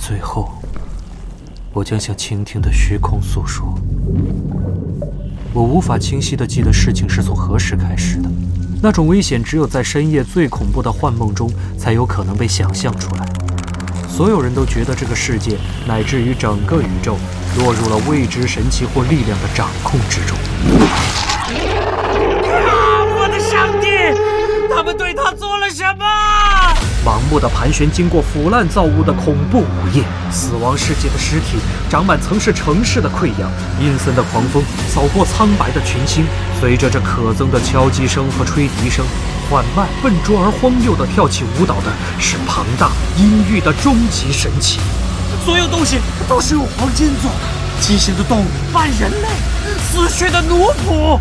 最后，我将向倾听的虚空诉说。我无法清晰的记得事情是从何时开始的，那种危险只有在深夜最恐怖的幻梦中才有可能被想象出来。所有人都觉得这个世界乃至于整个宇宙落入了未知神奇或力量的掌控之中。啊！我的上帝！他们对他做了什么？盲目的盘旋，经过腐烂造物的恐怖午夜，死亡世界的尸体长满曾是城市的溃疡，阴森的狂风扫过苍白的群星，随着这可憎的敲击声和吹笛声，缓慢、笨拙而荒谬的跳起舞蹈的是庞大阴郁的终极神器。所有东西都是用黄金做的，畸形的动物半人类，死去的奴仆。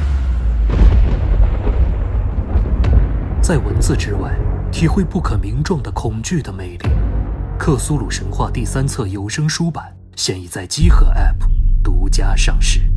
在文字之外，体会不可名状的恐惧的魅力。《克苏鲁神话》第三册有声书版现已在机核 App 独家上市。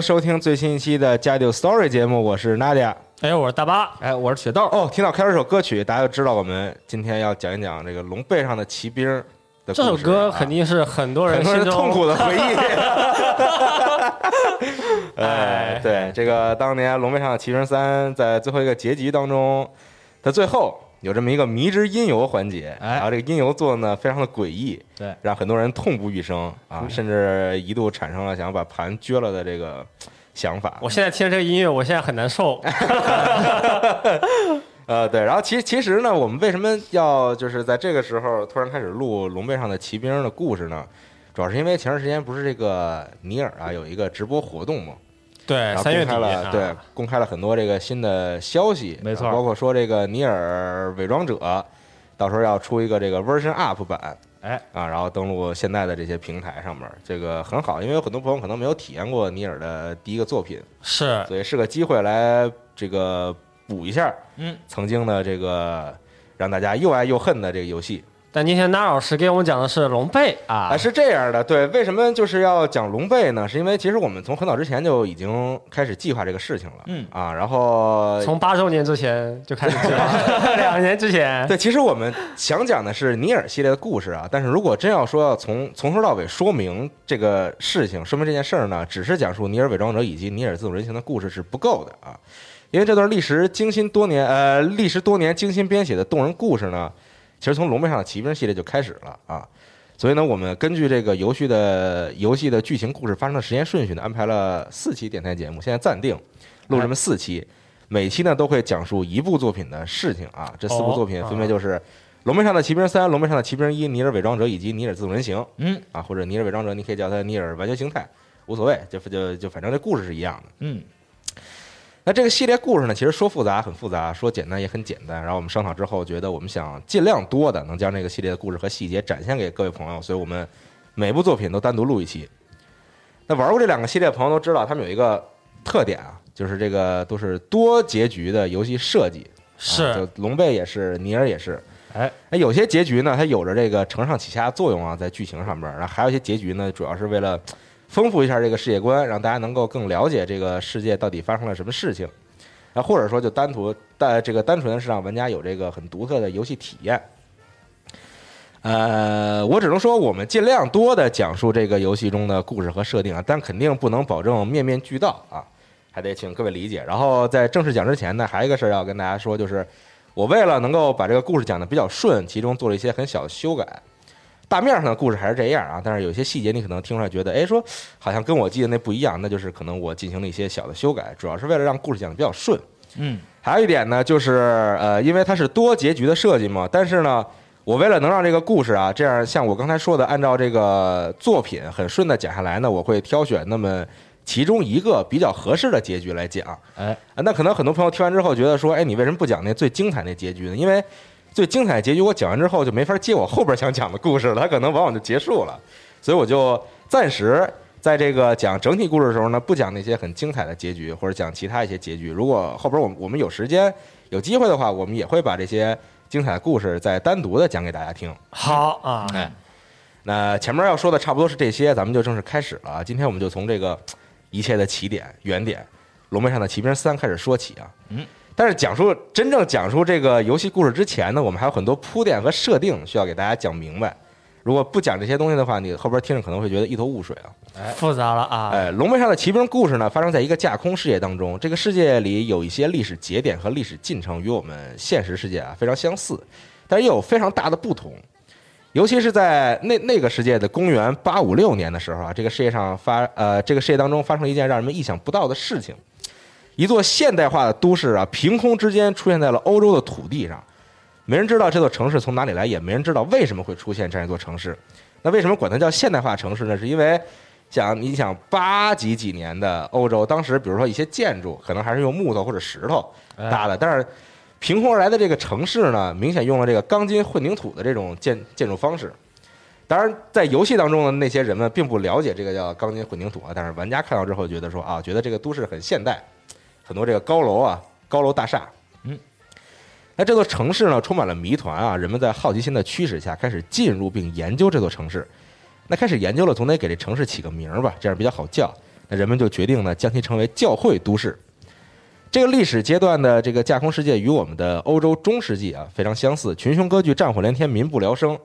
迎收听最新一期的《家丢 Story》节目，我是 Nadia。哎，我是大巴，哎，我是雪豆。哦，听到开头这首歌曲，大家就知道我们今天要讲一讲这个龙背上的骑兵这首歌啊肯定是很多人很多人心中痛苦的回忆。哎 哎，对，这个当年《龙背上的骑兵三》在最后一个结局当中的最后有这么一个迷之音游环节，哎然后这个音游做的呢非常的诡异，对，让很多人痛不欲生啊，甚至一度产生了想要把盘撅了的这个想法。我现在听着这个音乐，我现在很难受。呃，对，然后其其实呢，我们为什么要就是在这个时候突然开始录龙背上的骑兵的故事呢？主要是因为前段时间不是这个尼尔啊有一个直播活动嘛，对，然后三月底公开了，啊对，公开了很多这个新的消息，没错包括说这个尼尔伪装者到时候要出一个这个 version up 版，哎啊，然后登录现在的这些平台上面，这个很好，因为有很多朋友可能没有体验过尼尔的第一个作品，是所以是个机会来这个补一下，嗯，曾经的这个让大家又爱又恨的这个游戏。但今天那老师给我们讲的是龙背啊。啊，，是这样的，对，为什么就是要讲龙背呢？是因为其实我们从很早之前就已经开始计划这个事情了，嗯。啊，然后从八周年之前就开始计划，两年之前，对，其实我们想讲的是尼尔系列的故事啊，但是如果真要说要从从头到尾说明这个事情，说明这件事儿呢，只是讲述尼尔伪装者以及尼尔自主人形的故事是不够的啊，因为这段历时精心多年，呃，历时多年精心编写的动人故事呢，其实从龙背上的骑兵系列就开始了啊。所以呢，我们根据这个游戏的游戏的剧情故事发生的时间顺序呢，安排了四期电台节目，现在暂定录这么四期，每期呢都会讲述一部作品的事情啊。这四部哦作品分别就是《龙背上的骑兵三》《龙背上的骑兵一》《尼尔伪装者》以及《尼尔自动人形》嗯啊，或者《尼尔伪装者》，你可以叫它《尼尔完全形态》，无所谓，就就就反正这故事是一样的。嗯，那这个系列故事呢，其实说复杂很复杂，说简单也很简单。然后我们商讨之后，觉得我们想尽量多的能将这个系列的故事和细节展现给各位朋友，所以我们每部作品都单独录一期。那玩过这两个系列的朋友都知道，他们有一个特点啊，就是这个都是多结局的游戏设计。啊是就龙背也是，尼尔也是。哎，那有些结局呢，它有着这个承上启下的作用啊，在剧情上面。然后还有一些结局呢，主要是为了丰富一下这个世界观，让大家能够更了解这个世界到底发生了什么事情。啊，或者说就单独单这个单纯的是让玩家有这个很独特的游戏体验。呃，我只能说我们尽量多的讲述这个游戏中的故事和设定啊，但肯定不能保证面面俱到啊，还得请各位理解。然后在正式讲之前呢，还有一个事儿要跟大家说，就是我为了能够把这个故事讲得比较顺，其中做了一些很小的修改。大面上的故事还是这样啊，但是有些细节你可能听出来觉得，哎，说好像跟我记得那不一样，那就是可能我进行了一些小的修改，主要是为了让故事讲的比较顺。嗯，还有一点呢，就是呃，因为它是多结局的设计嘛，但是呢，我为了能让这个故事啊，这样像我刚才说的，按照这个作品很顺的讲下来呢，我会挑选那么其中一个比较合适的结局来讲。哎，啊那可能很多朋友听完之后觉得说，哎，你为什么不讲那最精彩那结局呢？因为最精彩的结局我讲完之后就没法接我后边想讲的故事了，它可能往往就结束了，所以我就暂时在这个讲整体故事的时候呢，不讲那些很精彩的结局，或者讲其他一些结局。如果后边我们我们有时间有机会的话，我们也会把这些精彩的故事再单独的讲给大家听。好啊，哎，那前面要说的差不多是这些，咱们就正式开始了啊。今天我们就从这个一切的起点原点《龙门上的骑兵三》开始说起啊。嗯。但是讲述真正讲述这个游戏故事之前呢，我们还有很多铺垫和设定需要给大家讲明白。如果不讲这些东西的话，你后边听着可能会觉得一头雾水啊。复杂了啊，哎，龙门上的骑兵故事呢，发生在一个架空世界当中。这个世界里有一些历史节点和历史进程与我们现实世界啊非常相似，但是又有非常大的不同。尤其是在那那个世界的公元八五六年的时候啊，这个世界上发呃这个世界当中发生了一件让人们意想不到的事情，一座现代化的都市啊，凭空之间出现在了欧洲的土地上。没人知道这座城市从哪里来，也没人知道为什么会出现这样一座城市。那为什么管它叫现代化城市呢？是因为想你想八几几年的欧洲，当时比如说一些建筑可能还是用木头或者石头搭的，但是凭空而来的这个城市呢，明显用了这个钢筋混凝土的这种建建筑方式。当然，在游戏当中的那些人们并不了解这个叫钢筋混凝土啊，但是玩家看到之后觉得说啊，觉得这个都市很现代，很多这个高楼啊、高楼大厦。嗯，那这座城市呢，充满了谜团啊，人们在好奇心的驱使下，开始进入并研究这座城市。那开始研究了，总得给这城市起个名儿吧，这样比较好叫。那人们就决定呢，将其称为教会都市。这个历史阶段的这个架空世界与我们的欧洲中世纪啊非常相似，群雄割据，战火连天，民不聊生。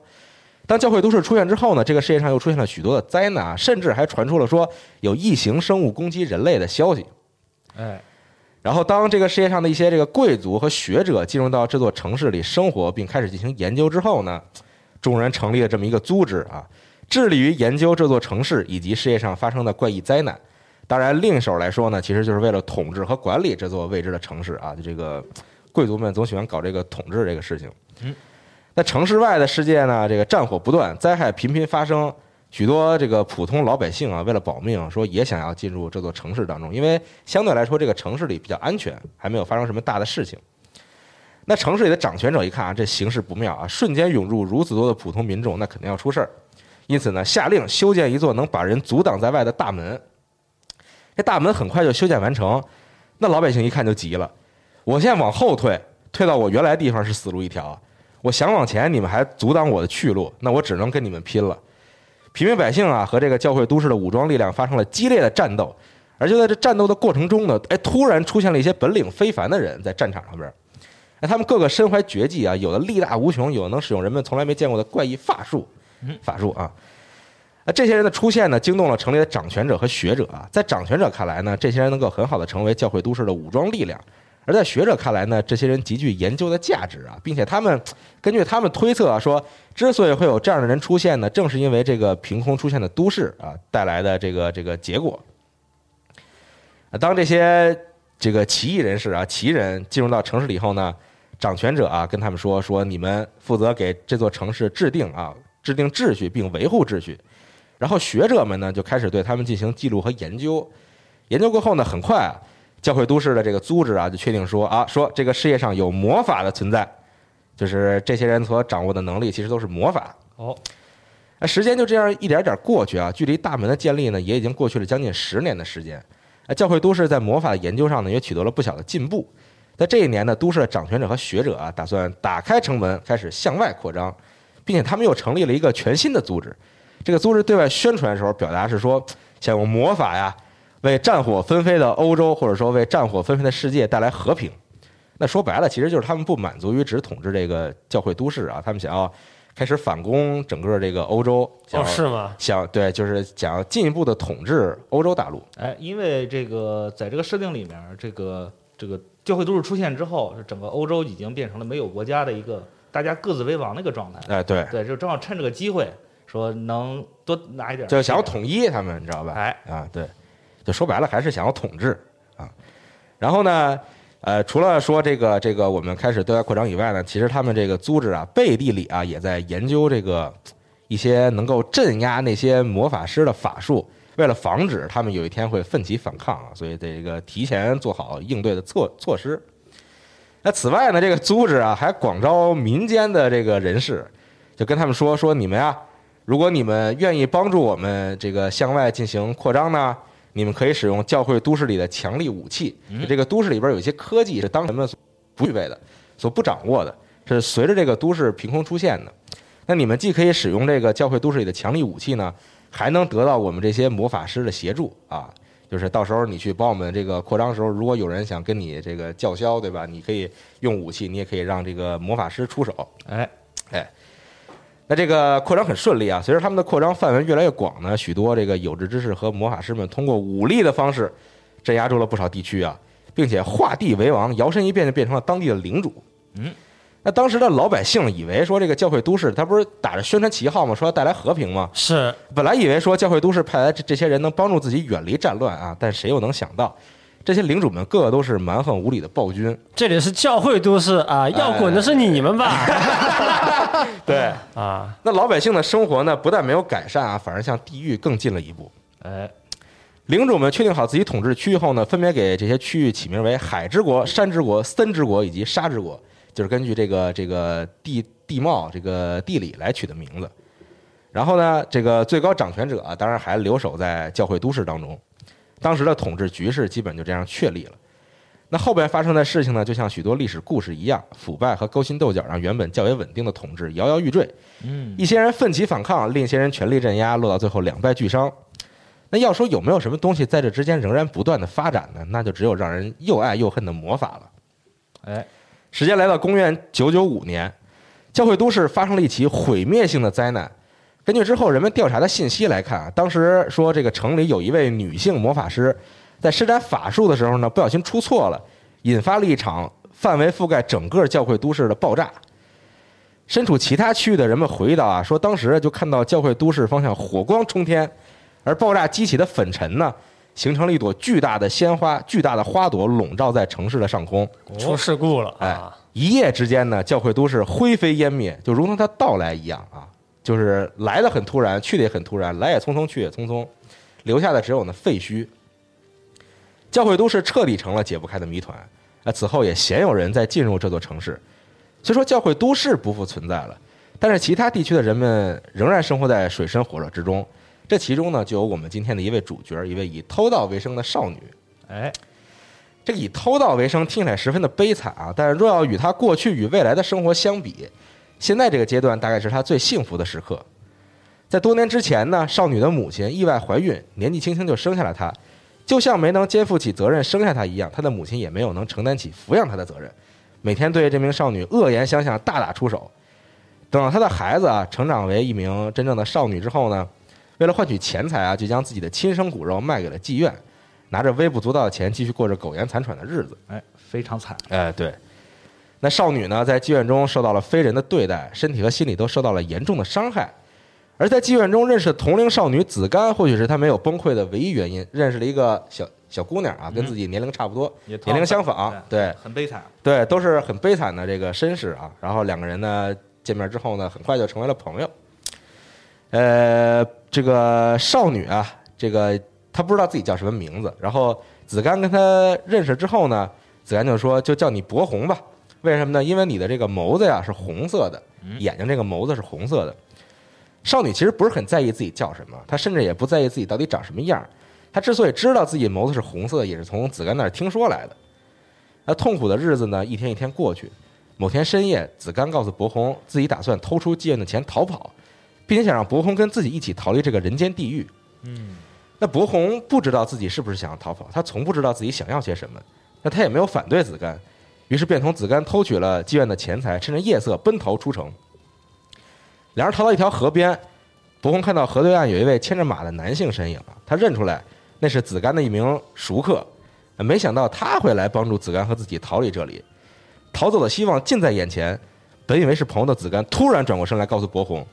当教会都市出现之后呢，这个世界上又出现了许多的灾难啊，甚至还传出了说有异形生物攻击人类的消息。哎，然后，当这个世界上的一些这个贵族和学者进入到这座城市里生活，并开始进行研究之后呢，众人成立了这么一个组织啊，致力于研究这座城市以及世界上发生的怪异灾难。当然，另一手来说呢，其实就是为了统治和管理这座未知的城市啊。就这个贵族们总喜欢搞这个统治这个事情。嗯，那城市外的世界呢，这个战火不断，灾害频频发生。许多这个普通老百姓啊，为了保命，说也想要进入这座城市当中，因为相对来说这个城市里比较安全，还没有发生什么大的事情。那城市里的掌权者一看啊，这形势不妙啊，瞬间涌入如此多的普通民众，那肯定要出事儿。因此呢，下令修建一座能把人阻挡在外的大门。这大门很快就修建完成，那老百姓一看就急了，我现在往后退，退到我原来地方是死路一条，我想往前，你们还阻挡我的去路，那我只能跟你们拼了。平民百姓啊和这个教会都市的武装力量发生了激烈的战斗，而就在这战斗的过程中呢，哎，突然出现了一些本领非凡的人在战场上边，哎，他们个个身怀绝技啊，有的力大无穷，有的能使用人们从来没见过的怪异法术，法术啊。那这些人的出现呢，惊动了城里的掌权者和学者啊。在掌权者看来呢，这些人能够很好的成为教会都市的武装力量；而在学者看来呢，这些人极具研究的价值啊，并且他们根据他们推测啊，说之所以会有这样的人出现呢，正是因为这个凭空出现的都市啊带来的这个这个结果。当这些这个奇异人士啊、奇人进入到城市里以后呢，掌权者啊跟他们说说，你们负责给这座城市制定啊制定秩序并维护秩序。然后学者们呢就开始对他们进行记录和研究，研究过后呢，很快啊，教会都市的这个组织啊就确定说啊，说这个世界上有魔法的存在，就是这些人所掌握的能力其实都是魔法。哦，那时间就这样一点点过去啊，距离大门的建立呢也已经过去了将近十年的时间。哎，教会都市在魔法的研究上呢也取得了不小的进步。在这一年呢，都市的掌权者和学者啊打算打开城门，开始向外扩张，并且他们又成立了一个全新的组织。这个组织对外宣传的时候，表达是说想用魔法呀，为战火纷飞的欧洲，或者说为战火纷飞的世界带来和平。那说白了，其实就是他们不满足于只统治这个教会都市啊，他们想要开始反攻整个这个欧洲。想哦，要是吗？想对，就是想要进一步的统治欧洲大陆。哎，因为这个在这个设定里面，这个这个教会都市出现之后，整个欧洲已经变成了没有国家的一个大家各自为王的一个状态。哎，对，对，就正好趁这个机会，说能多拿一点，就想要统一他们，你知道吧？哎啊，对，就说白了还是想要统治啊。然后呢，呃，除了说这个这个我们开始对外扩张以外呢，其实他们这个组织啊，背地里啊也在研究这个一些能够镇压那些魔法师的法术。为了防止他们有一天会奋起反抗啊，所以这个提前做好应对的措措施。那此外呢，这个组织啊还广招民间的这个人士，就跟他们说说你们呀，如果你们愿意帮助我们这个向外进行扩张呢，你们可以使用教会都市里的强力武器。就这个都市里边有一些科技是当人们所不具备的、所不掌握的，是随着这个都市凭空出现的。那你们既可以使用这个教会都市里的强力武器呢，还能得到我们这些魔法师的协助啊。就是到时候你去帮我们这个扩张的时候，如果有人想跟你这个叫嚣，对吧？你可以用武器，你也可以让这个魔法师出手。哎哎，那这个扩张很顺利啊，随着他们的扩张范围越来越广呢，许多这个有志之士和魔法师们通过武力的方式镇压住了不少地区啊，并且画地为王，摇身一变就变成了当地的领主。嗯，那当时的老百姓以为说这个教会都市，他不是打着宣传旗号吗？说要带来和平吗？是本来以为说教会都市派来这这些人能帮助自己远离战乱啊，但谁又能想到，这些领主们个个都是蛮横无理的暴君。这里是教会都市啊，要滚的是你们吧？对，啊，那老百姓的生活呢，不但没有改善啊，反而向地狱更近了一步。哎，领主们确定好自己统治区域后呢，分别给这些区域起名为海之国、山之国、森之国以及沙之国，就是根据这个这个地地貌、这个地理来取的名字。然后呢，这个最高掌权者啊，当然还留守在教会都市当中。当时的统治局势基本就这样确立了。那后边发生的事情呢，就像许多历史故事一样，腐败和勾心斗角让原本较为稳定的统治摇摇欲坠。嗯，一些人奋起反抗，另一些人全力镇压，落到最后两败俱伤。那要说有没有什么东西在这之间仍然不断的发展呢？那就只有让人又爱又恨的魔法了。哎，时间来到公元九九五年，教会都市发生了一起毁灭性的灾难。根据之后人们调查的信息来看啊，当时说这个城里有一位女性魔法师，在施展法术的时候呢，不小心出错了，引发了一场范围覆盖整个教会都市的爆炸。身处其他区域的人们回忆到啊，说当时就看到教会都市方向火光冲天，而爆炸激起的粉尘呢，形成了一朵巨大的鲜花，巨大的花朵笼罩在城市的上空。出事故了哎啊！一夜之间呢，教会都市灰飞烟灭，就如同它到来一样啊，就是来的很突然，去的也很突然，来也匆匆，去也匆匆，留下的只有那废墟。教会都市彻底成了解不开的谜团。啊，此后也鲜有人再进入这座城市。虽说教会都市不复存在了，但是其他地区的人们仍然生活在水深火热之中。这其中呢，就有我们今天的一位主角，一位以偷盗为生的少女。哎，这个以偷盗为生听起来十分的悲惨啊，但是若要与她过去与未来的生活相比，现在这个阶段大概是她最幸福的时刻。在多年之前呢，少女的母亲意外怀孕，年纪轻轻就生下了她，就像没能肩负起责任生下她一样，她的母亲也没有能承担起抚养她的责任，每天对这名少女恶言相向，大打出手。等到她的孩子啊成长为一名真正的少女之后呢，为了换取钱财啊，就将自己的亲生骨肉卖给了妓院，拿着微不足道的钱继续过着苟延残喘的日子。哎，非常惨。哎，对。那少女呢，在妓院中受到了非人的对待，身体和心理都受到了严重的伤害。而在妓院中认识的同龄少女子甘，或许是她没有崩溃的唯一原因。认识了一个小小姑娘啊，跟自己年龄差不多，也年龄相仿，对很悲惨。对，都是很悲惨的这个身世啊。然后两个人呢见面之后呢，很快就成为了朋友。呃，这个少女啊，这个她不知道自己叫什么名字。然后子甘跟她认识之后呢，子甘就说就叫你博红吧。为什么呢？因为你的这个眸子呀是红色的，眼睛这个眸子是红色的。少女其实不是很在意自己叫什么，她甚至也不在意自己到底长什么样。她之所以知道自己眸子是红色的，也是从子干那儿听说来的。那痛苦的日子呢，一天一天过去。某天深夜，子干告诉博红，自己打算偷出妓院的钱逃跑，并且想让博红跟自己一起逃离这个人间地狱。嗯，那博红不知道自己是不是想要逃跑，他从不知道自己想要些什么，那他也没有反对子甘，于是便从子干偷取了妓院的钱财，趁着夜色奔逃出城。两人逃到一条河边，博红看到河对岸有一位牵着马的男性身影啊，他认出来那是子干的一名熟客，没想到他会来帮助子干和自己逃离这里，逃走的希望近在眼前。本以为是朋友的子干突然转过身来告诉博红，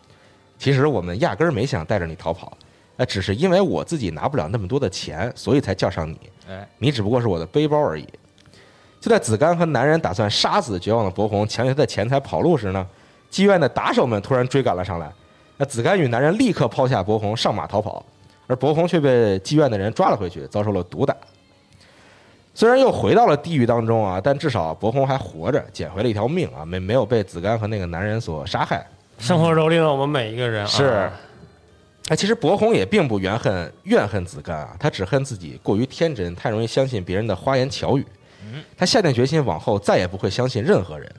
其实我们压根儿没想带着你逃跑，呃，只是因为我自己拿不了那么多的钱，所以才叫上你。哎，你只不过是我的背包而已。就在子干和男人打算杀死绝望的博红，抢取他的钱财跑路时呢，妓院的打手们突然追赶了上来。那子干与男人立刻抛下博红上马逃跑，而博红却被妓院的人抓了回去，遭受了毒打。虽然又回到了地狱当中啊，但至少博红还活着，捡回了一条命啊，没没有被子干和那个男人所杀害。生活蹂躏了我们每一个人。是啊，哎，其实博红也并不怨恨怨恨子干啊，他只恨自己过于天真，太容易相信别人的花言巧语。他下定决心，往后再也不会相信任何人。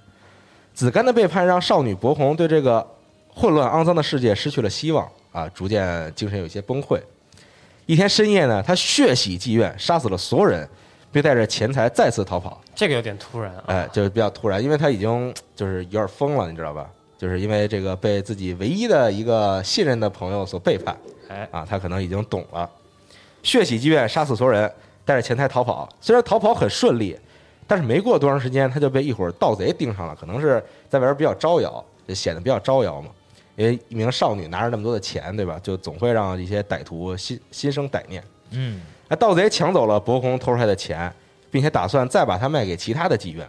子干的背叛让少女博红对这个混乱肮脏的世界失去了希望啊，逐渐精神有些崩溃。一天深夜呢，他血洗妓院，杀死了所有人，并带着钱财再次逃跑。这个有点突然啊。哎，就是比较突然，因为他已经就是有点疯了，你知道吧？就是因为这个被自己唯一的一个信任的朋友所背叛，哎，啊，他可能已经懂了。血洗妓院，杀死所有人，带着钱财逃跑。虽然逃跑很顺利，但是没过多长时间，他就被一伙盗贼盯上了。可能是在外边比较招摇，就显得比较招摇嘛。因为一名少女拿着那么多的钱，对吧？就总会让一些歹徒心心生歹念。嗯，那盗贼抢走了博红偷出来的钱，并且打算再把它卖给其他的妓院。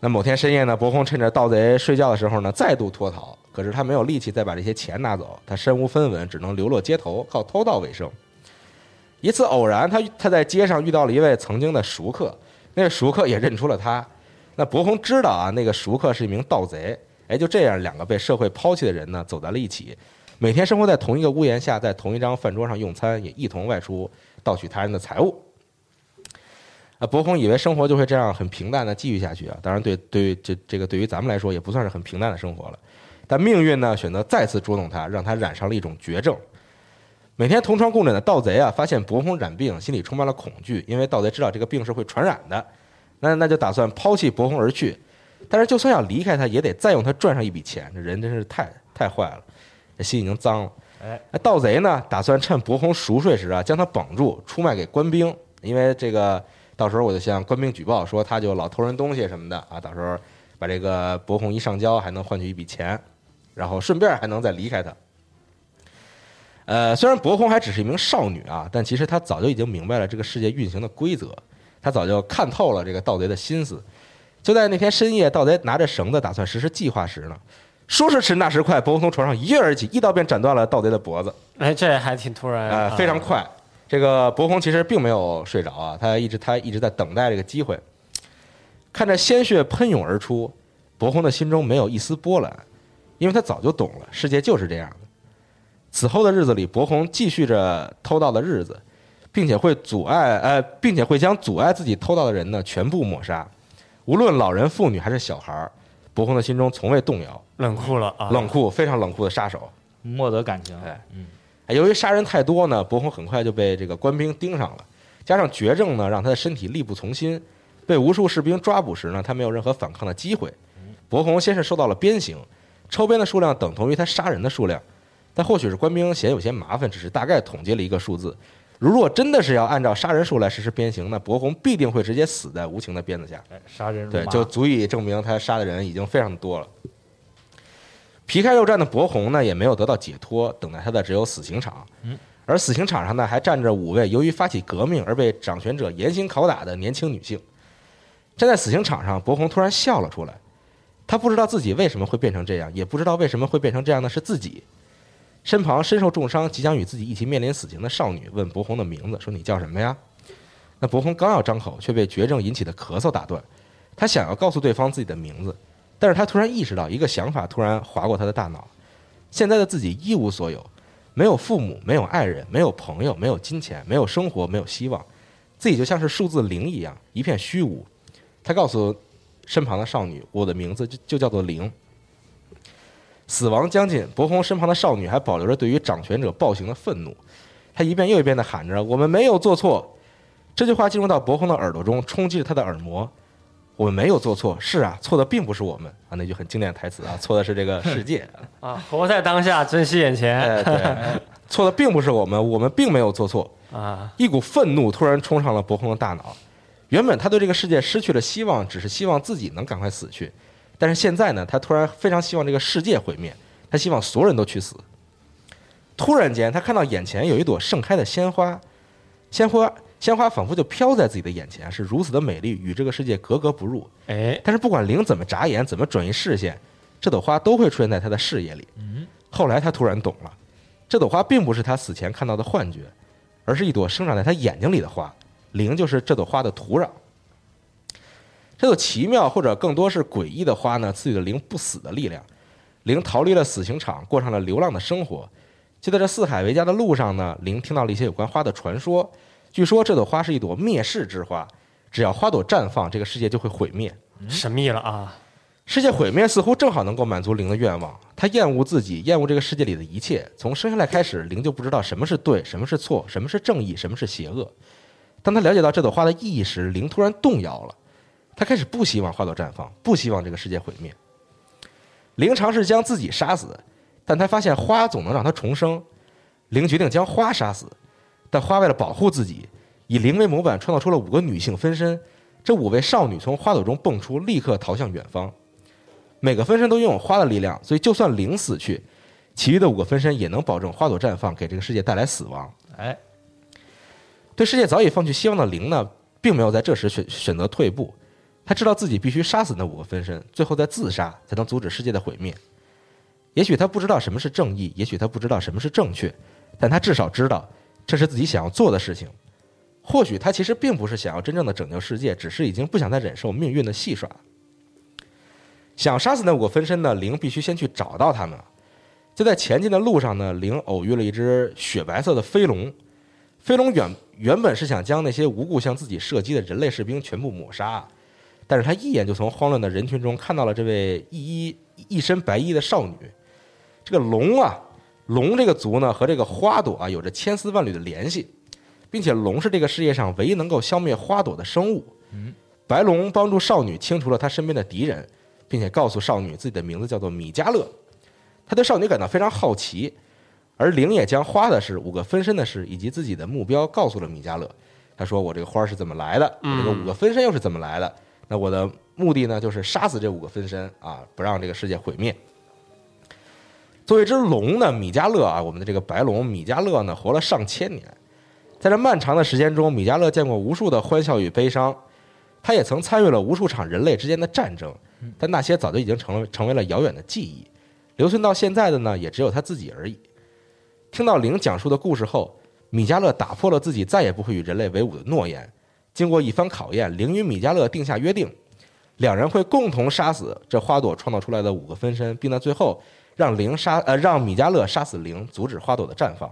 那某天深夜呢，博红趁着盗贼睡觉的时候呢，再度脱逃。可是他没有力气再把这些钱拿走，他身无分文，只能流落街头，靠偷盗为生。一次偶然，他他在街上遇到了一位曾经的熟客，那个熟客也认出了他。那博红知道啊，那个熟客是一名盗贼。哎，就这样，两个被社会抛弃的人呢，走在了一起，每天生活在同一个屋檐下，在同一张饭桌上用餐，也一同外出盗取他人的财物。啊，博红以为生活就会这样很平淡的继续下去啊，当然对对于这这个对于咱们来说也不算是很平淡的生活了，但命运呢选择再次捉弄他，让他染上了一种绝症。每天同床共枕的盗贼啊，发现博红染病，心里充满了恐惧，因为盗贼知道这个病是会传染的，那那就打算抛弃博红而去。但是就算要离开他，也得再用他赚上一笔钱。这人真是太太坏了，这心已经脏了。哎，那盗贼呢，打算趁博红熟睡时啊，将他绑住，出卖给官兵。因为这个，到时候我就向官兵举报说他就老偷人东西什么的啊。到时候把这个博红一上交，还能换取一笔钱，然后顺便还能再离开他。呃，虽然博红还只是一名少女啊，但其实她早就已经明白了这个世界运行的规则，她早就看透了这个盗贼的心思。就在那天深夜，盗贼拿着绳子打算实施计划时呢，说时迟那时快，博红从床上一跃而起，一刀便斩断了盗贼的脖子。哎，这还挺突然。呃，啊非常快。这个博红其实并没有睡着啊，他一直他一直在等待这个机会。看着鲜血喷涌而出，博红的心中没有一丝波澜，因为他早就懂了，世界就是这样的。此后的日子里，博红继续着偷盗的日子，并且会阻碍呃，并且会将阻碍自己偷盗的人呢全部抹杀，无论老人、妇女还是小孩儿，博红的心中从未动摇。冷酷了啊，冷酷，非常冷酷的杀手。莫得感情。哎嗯，由于杀人太多呢，博红很快就被这个官兵盯上了，加上绝症呢，让他的身体力不从心。被无数士兵抓捕时呢，他没有任何反抗的机会。博红先是受到了鞭刑，抽鞭的数量等同于他杀人的数量，但或许是官兵嫌有些麻烦，只是大概统计了一个数字。如若真的是要按照杀人数来实施鞭刑，那博红必定会直接死在无情的鞭子下。哎，杀人如对，就足以证明他杀的人已经非常多了。皮开肉绽的博红呢，也没有得到解脱，等待他的只有死刑场。嗯，而死刑场上呢，还站着五位由于发起革命而被掌权者严刑拷打的年轻女性。站在死刑场上，博红突然笑了出来。他不知道自己为什么会变成这样，也不知道为什么会变成这样的是自己。身旁身受重伤、即将与自己一起面临死刑的少女问博红的名字，说：“你叫什么呀？”那博红刚要张口，却被绝症引起的咳嗽打断。他想要告诉对方自己的名字，但是他突然意识到一个想法突然划过他的大脑：现在的自己一无所有，没有父母，没有爱人，没有朋友，没有金钱，没有生活，没有希望，自己就像是数字零一样，一片虚无。他告诉身旁的少女：“我的名字就就叫做零。”死亡将近，博红身旁的少女还保留着对于掌权者暴行的愤怒，她一遍又一遍地喊着：“我们没有做错。”这句话进入到博红的耳朵中，冲击着他的耳膜。我们没有做错，是啊，错的并不是我们啊，那句很经典的台词啊，错的是这个世界。啊，活在当下，珍惜眼前哎，对，错的并不是我们，我们并没有做错。啊，一股愤怒突然冲上了博红的大脑。原本他对这个世界失去了希望，只是希望自己能赶快死去。但是现在呢，他突然非常希望这个世界毁灭，他希望所有人都去死。突然间，他看到眼前有一朵盛开的鲜花，鲜花鲜花仿佛就飘在自己的眼前，是如此的美丽，与这个世界格格不入。哎，但是不管灵怎么眨眼，怎么转移视线，这朵花都会出现在他的视野里。后来他突然懂了，这朵花并不是他死前看到的幻觉，而是一朵生长在他眼睛里的花。灵就是这朵花的土壤。这朵奇妙或者更多是诡异的花呢，赐予了灵不死的力量。灵逃离了死刑场，过上了流浪的生活。就在这四海为家的路上呢，灵听到了一些有关花的传说。据说这朵花是一朵灭世之花，只要花朵绽放，这个世界就会毁灭。神秘了啊！世界毁灭似乎正好能够满足灵的愿望。他厌恶自己，厌恶这个世界里的一切。从生下来开始，灵就不知道什么是对，什么是错，什么是正义，什么是邪恶。当他了解到这朵花的意义时，灵突然动摇了。他开始不希望花朵绽放，不希望这个世界毁灭。灵尝试将自己杀死，但他发现花总能让他重生。灵决定将花杀死，但花为了保护自己，以灵为模板创造出了五个女性分身。这五位少女从花朵中蹦出，立刻逃向远方。每个分身都拥有花的力量，所以就算灵死去，其余的五个分身也能保证花朵绽放，给这个世界带来死亡。哎，对世界早已放弃希望的灵呢，并没有在这时选选择退步。他知道自己必须杀死那五个分身，最后再自杀，才能阻止世界的毁灭。也许他不知道什么是正义，也许他不知道什么是正确，但他至少知道这是自己想要做的事情。或许他其实并不是想要真正的拯救世界，只是已经不想再忍受命运的戏耍。想杀死那五个分身呢，灵必须先去找到他们。就在前进的路上呢，灵偶遇了一只雪白色的飞龙。飞龙原原本是想将那些无故向自己射击的人类士兵全部抹杀，但是他一眼就从慌乱的人群中看到了这位一衣一身白衣的少女。这个龙啊，龙这个族呢和这个花朵啊有着千丝万缕的联系，并且龙是这个世界上唯一能够消灭花朵的生物。白龙帮助少女清除了她身边的敌人，并且告诉少女自己的名字叫做米迦勒。他对少女感到非常好奇，而灵也将花的事、五个分身的事以及自己的目标告诉了米迦勒。他说：“我这个花是怎么来的？我这个五个分身又是怎么来的？那我的目的呢，就是杀死这五个分身啊，不让这个世界毁灭。”作为一只龙呢，米迦勒啊，我们的这个白龙米迦勒呢，活了上千年，在这漫长的时间中，米迦勒见过无数的欢笑与悲伤，他也曾参与了无数场人类之间的战争，但那些早就已经成了成为了遥远的记忆。留存到现在的呢，也只有他自己而已。听到灵讲述的故事后，米迦勒打破了自己再也不会与人类为伍的诺言。经过一番考验，灵与米迦勒定下约定，两人会共同杀死这花朵创造出来的五个分身，并在最后让灵杀呃让米迦勒杀死灵，阻止花朵的绽放。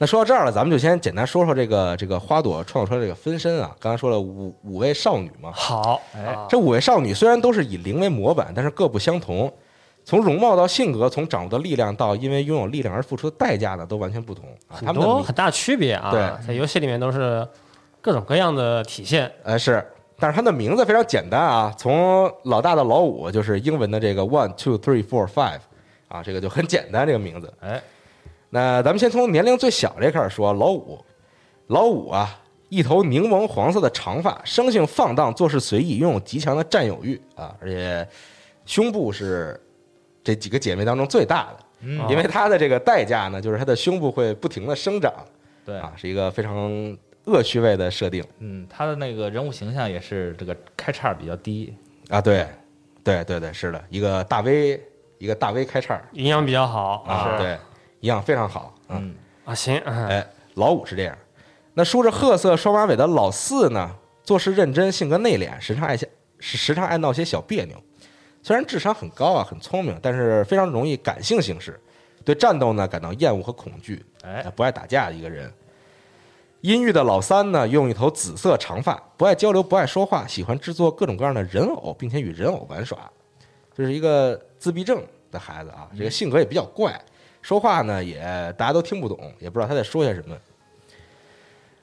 那说到这儿了，咱们就先简单说说这个这个花朵创造出来这个分身啊。刚才说了五五位少女嘛，好，哎啊这五位少女虽然都是以灵为模板，但是各不相同。从容貌到性格，从掌握的力量到因为拥有力量而付出的代价呢，都完全不同啊。他很们的名多很大区别啊，对在游戏里面都是各种各样的体现。呃是，但是他的名字非常简单啊，从老大到老五就是英文的这个 one two three four five 啊，这个就很简单这个名字。哎，那咱们先从年龄最小这开始说，老五，老五啊，一头柠檬黄色的长发，生性放荡，做事随意，拥有极强的占有欲啊，而且胸部是这几个姐妹当中最大的，嗯因为她的这个代价呢，就是她的胸部会不停的生长对，啊，是一个非常恶趣味的设定嗯，他的那个人物形象也是这个开叉比较低，啊，对，对对对，是的，一个大 V，一个大 V 开叉营养比较好啊，对，营养非常好，嗯。嗯，啊，行，嗯哎，老五是这样。那梳着褐色双马尾的老四呢，做事认真，性格内敛，时常爱些时时常爱闹些小别扭。虽然智商很高啊，很聪明，但是非常容易感性行事，对战斗呢感到厌恶和恐惧，哎，不爱打架的一个人。阴郁的老三呢，用一头紫色长发，不爱交流，不爱说话，喜欢制作各种各样的人偶，并且与人偶玩耍。这是一个自闭症的孩子啊，这个性格也比较怪，说话呢也大家都听不懂，也不知道他在说些什么。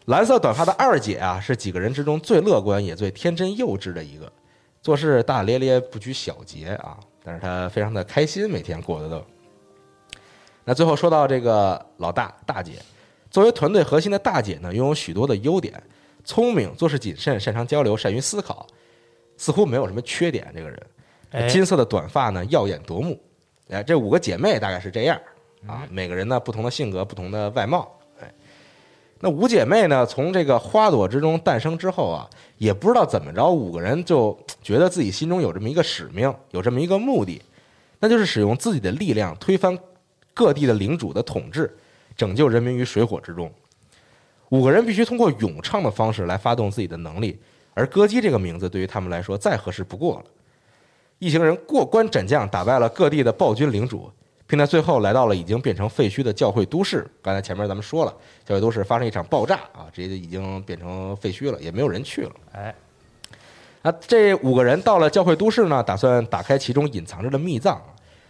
蓝色短发的二姐啊，是几个人之中最乐观也最天真幼稚的一个，做事大大咧咧，不拘小节啊，但是她非常的开心，每天过得都。那最后说到这个老大大姐，作为团队核心的大姐呢，拥有许多的优点，聪明，做事谨慎，擅长交流，善于思考，似乎没有什么缺点。这个人，哎，金色的短发呢，耀眼夺目。哎，这五个姐妹大概是这样啊，每个人呢不同的性格，不同的外貌。哎，那五姐妹呢，从这个花朵之中诞生之后啊，也不知道怎么着，五个人就觉得自己心中有这么一个使命，有这么一个目的，那就是使用自己的力量推翻各地的领主的统治，拯救人民于水火之中。五个人必须通过咏唱的方式来发动自己的能力，而歌姬这个名字对于他们来说再合适不过了。一行人过关斩将，打败了各地的暴君领主，并在最后来到了已经变成废墟的教会都市。刚才前面咱们说了，教会都市发生一场爆炸啊，直接就已经变成废墟了，也没有人去了。哎，那这五个人到了教会都市呢，打算打开其中隐藏着的密藏，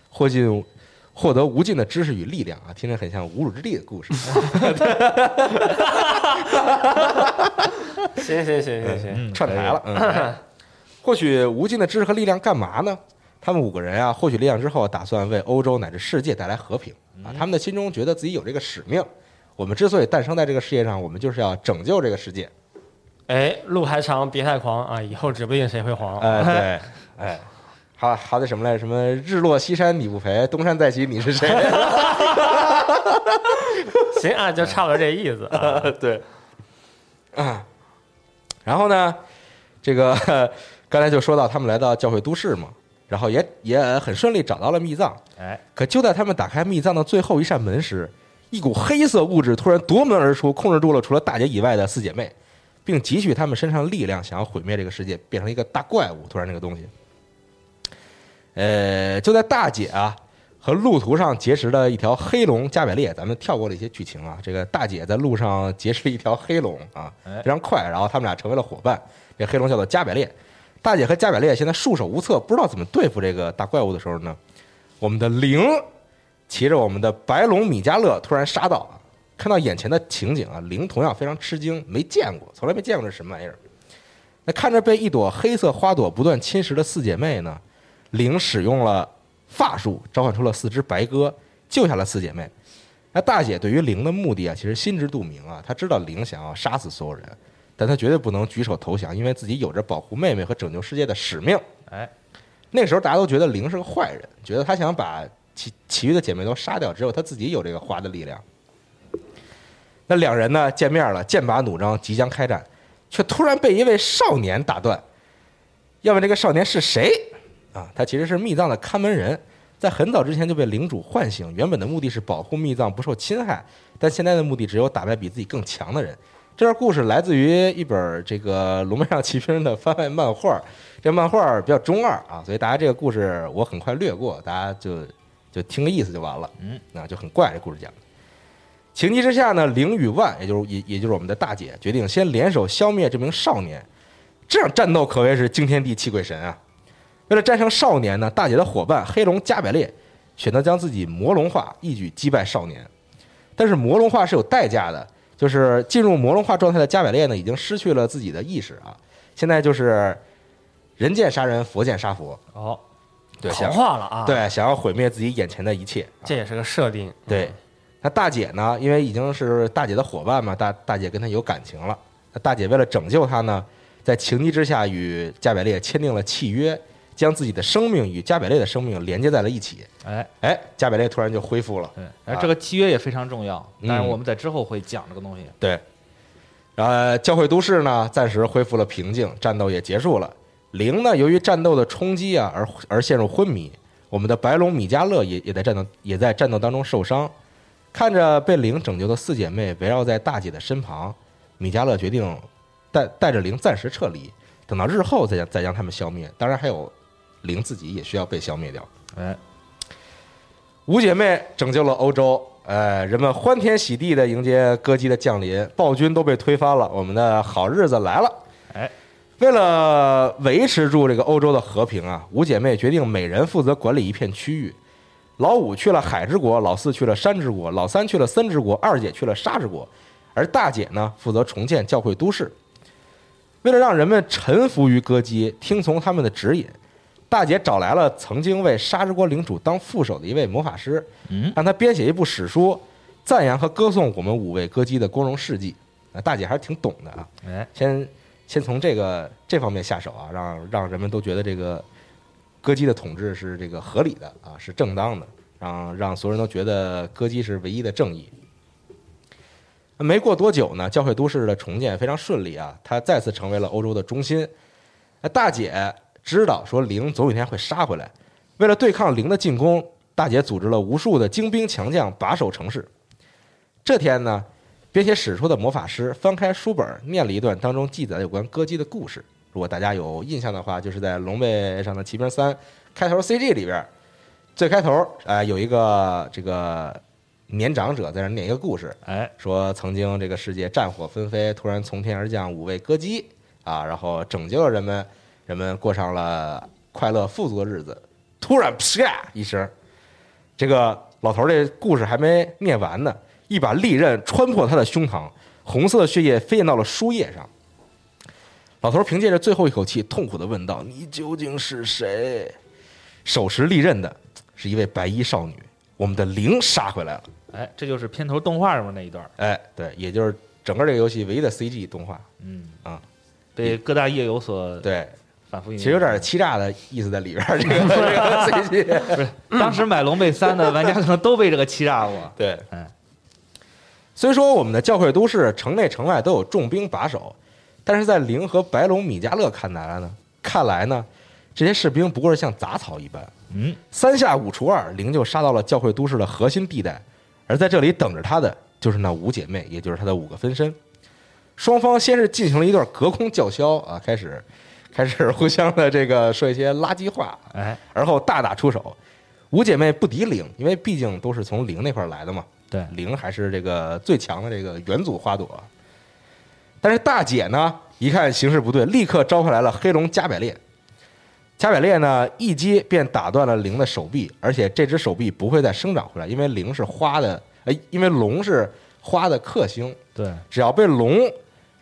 获尽获得无尽的知识与力量啊，听着很像无主之地的故事。行行行行行，嗯，串台了，嗯，获取无尽的知识和力量干嘛呢？他们五个人啊，获取力量之后，打算为欧洲乃至世界带来和平啊。他们的心中觉得自己有这个使命。我们之所以诞生在这个世界上，我们就是要拯救这个世界。哎，路还长，别太狂啊！以后指不定谁会黄。哎，对，哎，好好的什么来着？什么日落西山你不陪，东山再起你是谁？行啊，就差不多这意思啊。对，啊，然后呢，这个刚才就说到他们来到教会都市嘛，然后也也很顺利找到了密藏。哎，可就在他们打开密藏的最后一扇门时，一股黑色物质突然夺门而出，控制住了除了大姐以外的四姐妹，并汲取他们身上力量，想要毁灭这个世界，变成一个大怪物。突然，这个东西，呃，就在大姐啊和路途上结识了一条黑龙加百列。咱们跳过了一些剧情啊，这个大姐在路上结识了一条黑龙啊，哎非常快，然后他们俩成为了伙伴。这黑龙叫做加百列，大姐和加百列现在束手无策，不知道怎么对付这个大怪物的时候呢，我们的灵骑着我们的白龙米迦勒突然杀到啊！看到眼前的情景啊，灵同样非常吃惊，没见过，从来没见过这什么玩意儿。那看着被一朵黑色花朵不断侵蚀的四姐妹呢，灵使用了法术，召唤出了四只白鸽，救下了四姐妹。那大姐对于灵的目的啊，其实心知肚明啊，她知道灵想要杀死所有人，但她绝对不能举手投降，因为自己有着保护妹妹和拯救世界的使命。哎，那时候大家都觉得灵是个坏人，觉得她想把其其余的姐妹都杀掉，只有她自己有这个花的力量。那两人呢见面了，剑拔弩张，即将开战，却突然被一位少年打断。要问这个少年是谁啊？他其实是密藏的看门人，在很早之前就被领主唤醒，原本的目的是保护密藏不受侵害，但现在的目的只有打败比自己更强的人。这段故事来自于一本这个《龙门上骑兵》的番外漫画，这漫画比较中二啊，所以大家这个故事我很快略过，大家就就听个意思就完了。嗯，那就很怪这故事讲的。情急之下呢，灵与万，也就是也也就是我们的大姐，决定先联手消灭这名少年。这场战斗可谓是惊天地泣鬼神啊！为了战胜少年呢，大姐的伙伴黑龙加百列选择将自己魔龙化，一举击败少年。但是魔龙化是有代价的，就是进入魔龙化状态的加百列呢，已经失去了自己的意识啊，现在就是人见杀人，佛见杀佛，哦，对，狂想化了啊！，对想要毁灭自己眼前的一切。啊这也是个设定。对，那大姐呢？因为已经是大姐的伙伴嘛，大大姐跟她有感情了。那大姐为了拯救她呢，在情急之下与加百列签订了契约，将自己的生命与加百列的生命连接在了一起。哎，哎，加百列突然就恢复了。对，而这个契约也非常重要，嗯但是我们在之后会讲这个东西。对，然后教会都市呢暂时恢复了平静，战斗也结束了。零呢，由于战斗的冲击啊，而而陷入昏迷。我们的白龙米迦勒也也在战斗也在战斗当中受伤。看着被灵拯救的四姐妹围绕在大姐的身旁，米迦勒决定带带着灵暂时撤离，等到日后再将再将他们消灭。当然，还有灵自己也需要被消灭掉。哎，五姐妹拯救了欧洲，哎，人们欢天喜地的迎接歌姬的降临，暴君都被推翻了，我们的好日子来了。哎，为了维持住这个欧洲的和平啊，五姐妹决定每人负责管理一片区域。老五去了海之国，老四去了山之国，老三去了森之国，二姐去了沙之国，而大姐呢负责重建教会都市。为了让人们臣服于歌姬，听从他们的指引，大姐找来了曾经为沙之国领主当副手的一位魔法师，嗯，让他编写一部史书，赞扬和歌颂我们五位歌姬的光荣事迹。啊，大姐还是挺懂的啊。哎，先先从这个这方面下手啊，让让人们都觉得这个歌姬的统治是这个合理的啊，是正当的，让让所有人都觉得歌姬是唯一的正义。没过多久呢，教会都市的重建非常顺利啊，它再次成为了欧洲的中心。那大姐知道说灵总有一天会杀回来，为了对抗灵的进攻，大姐组织了无数的精兵强将把守城市。这天呢，编写史书的魔法师翻开书本，念了一段当中记载有关歌姬的故事。如果大家有印象的话，就是在《龙背上的骑兵三》开头 CG 里边，最开头哎、有一个这个年长者在那念一个故事，哎，说曾经这个世界战火纷飞，突然从天而降五位歌姬啊，然后拯救了人们，人们过上了快乐富足的日子。突然啪一声，这个老头儿这故事还没念完呢，一把利刃穿破他的胸膛，红色的血液飞溅到了书页上。老头凭借着最后一口气，痛苦的问道：“你究竟是谁？”手持利刃的是一位白衣少女，我们的灵杀回来了。哎，这就是片头动画上面那一段，哎，对，也就是整个这个游戏唯一的 CG 动画。嗯啊，被各大业有所对，其实有点欺诈的意思在里边儿。这个 这个 CG，不是，当时买龙背三的玩家可能都被这个欺诈过。对，嗯，虽说我们的教会都市城内城外都有重兵把守，但是在灵和白龙米迦勒看来呢，看来呢，这些士兵不过是像杂草一般，嗯，三下五除二，灵就杀到了教会都市的核心地带，而在这里等着他的就是那五姐妹，也就是他的五个分身。双方先是进行了一段隔空叫嚣啊，开始开始互相的这个说一些垃圾话，哎，而后大打出手。五姐妹不敌灵，因为毕竟都是从灵那块儿来的嘛。对，灵还是这个最强的这个元祖花朵。但是大姐呢，一看形势不对，立刻召唤来了黑龙加百列。加百列呢，一击便打断了灵的手臂，而且这只手臂不会再生长回来，因为灵是花的，哎，因为龙是花的克星，对，只要被龙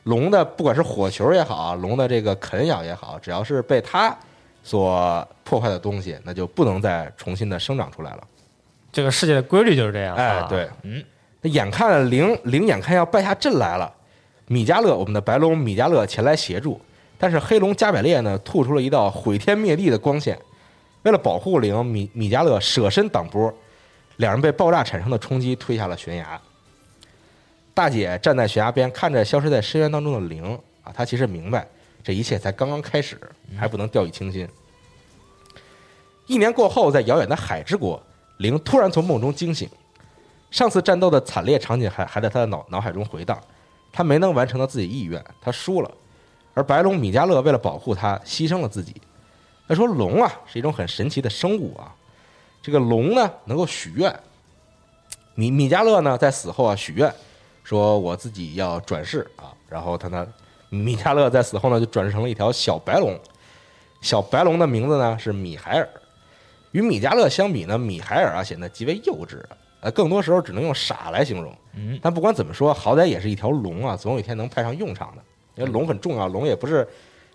龙的不管是火球也好，龙的这个啃咬也好，只要是被它所破坏的东西，那就不能再重新的生长出来了。这个世界的规律就是这样。哎啊，对，嗯，那眼看灵灵眼看要败下阵来了，米迦勒我们的白龙米迦勒前来协助，但是黑龙加百列呢吐出了一道毁天灭地的光线，为了保护灵，米米迦勒舍身挡波，两人被爆炸产生的冲击推下了悬崖。大姐站在悬崖边，看着消失在深渊当中的灵啊，她其实明白这一切才刚刚开始，还不能掉以轻心。一年过后，在遥远的海之国，灵突然从梦中惊醒。上次战斗的惨烈场景还还在他的脑脑海中回荡，他没能完成他自己意愿，他输了。而白龙米迦勒为了保护他，牺牲了自己。他说：“龙啊，是一种很神奇的生物啊，这个龙呢能够许愿。米米迦勒呢在死后啊许愿，说我自己要转世啊，然后他呢，米迦勒在死后呢就转世成了一条小白龙，小白龙的名字呢是米海尔。与米迦勒相比呢，米海尔啊显得极为幼稚，呃，更多时候只能用傻来形容。嗯，但不管怎么说，好歹也是一条龙啊，总有一天能派上用场的。因为龙很重要，龙也不是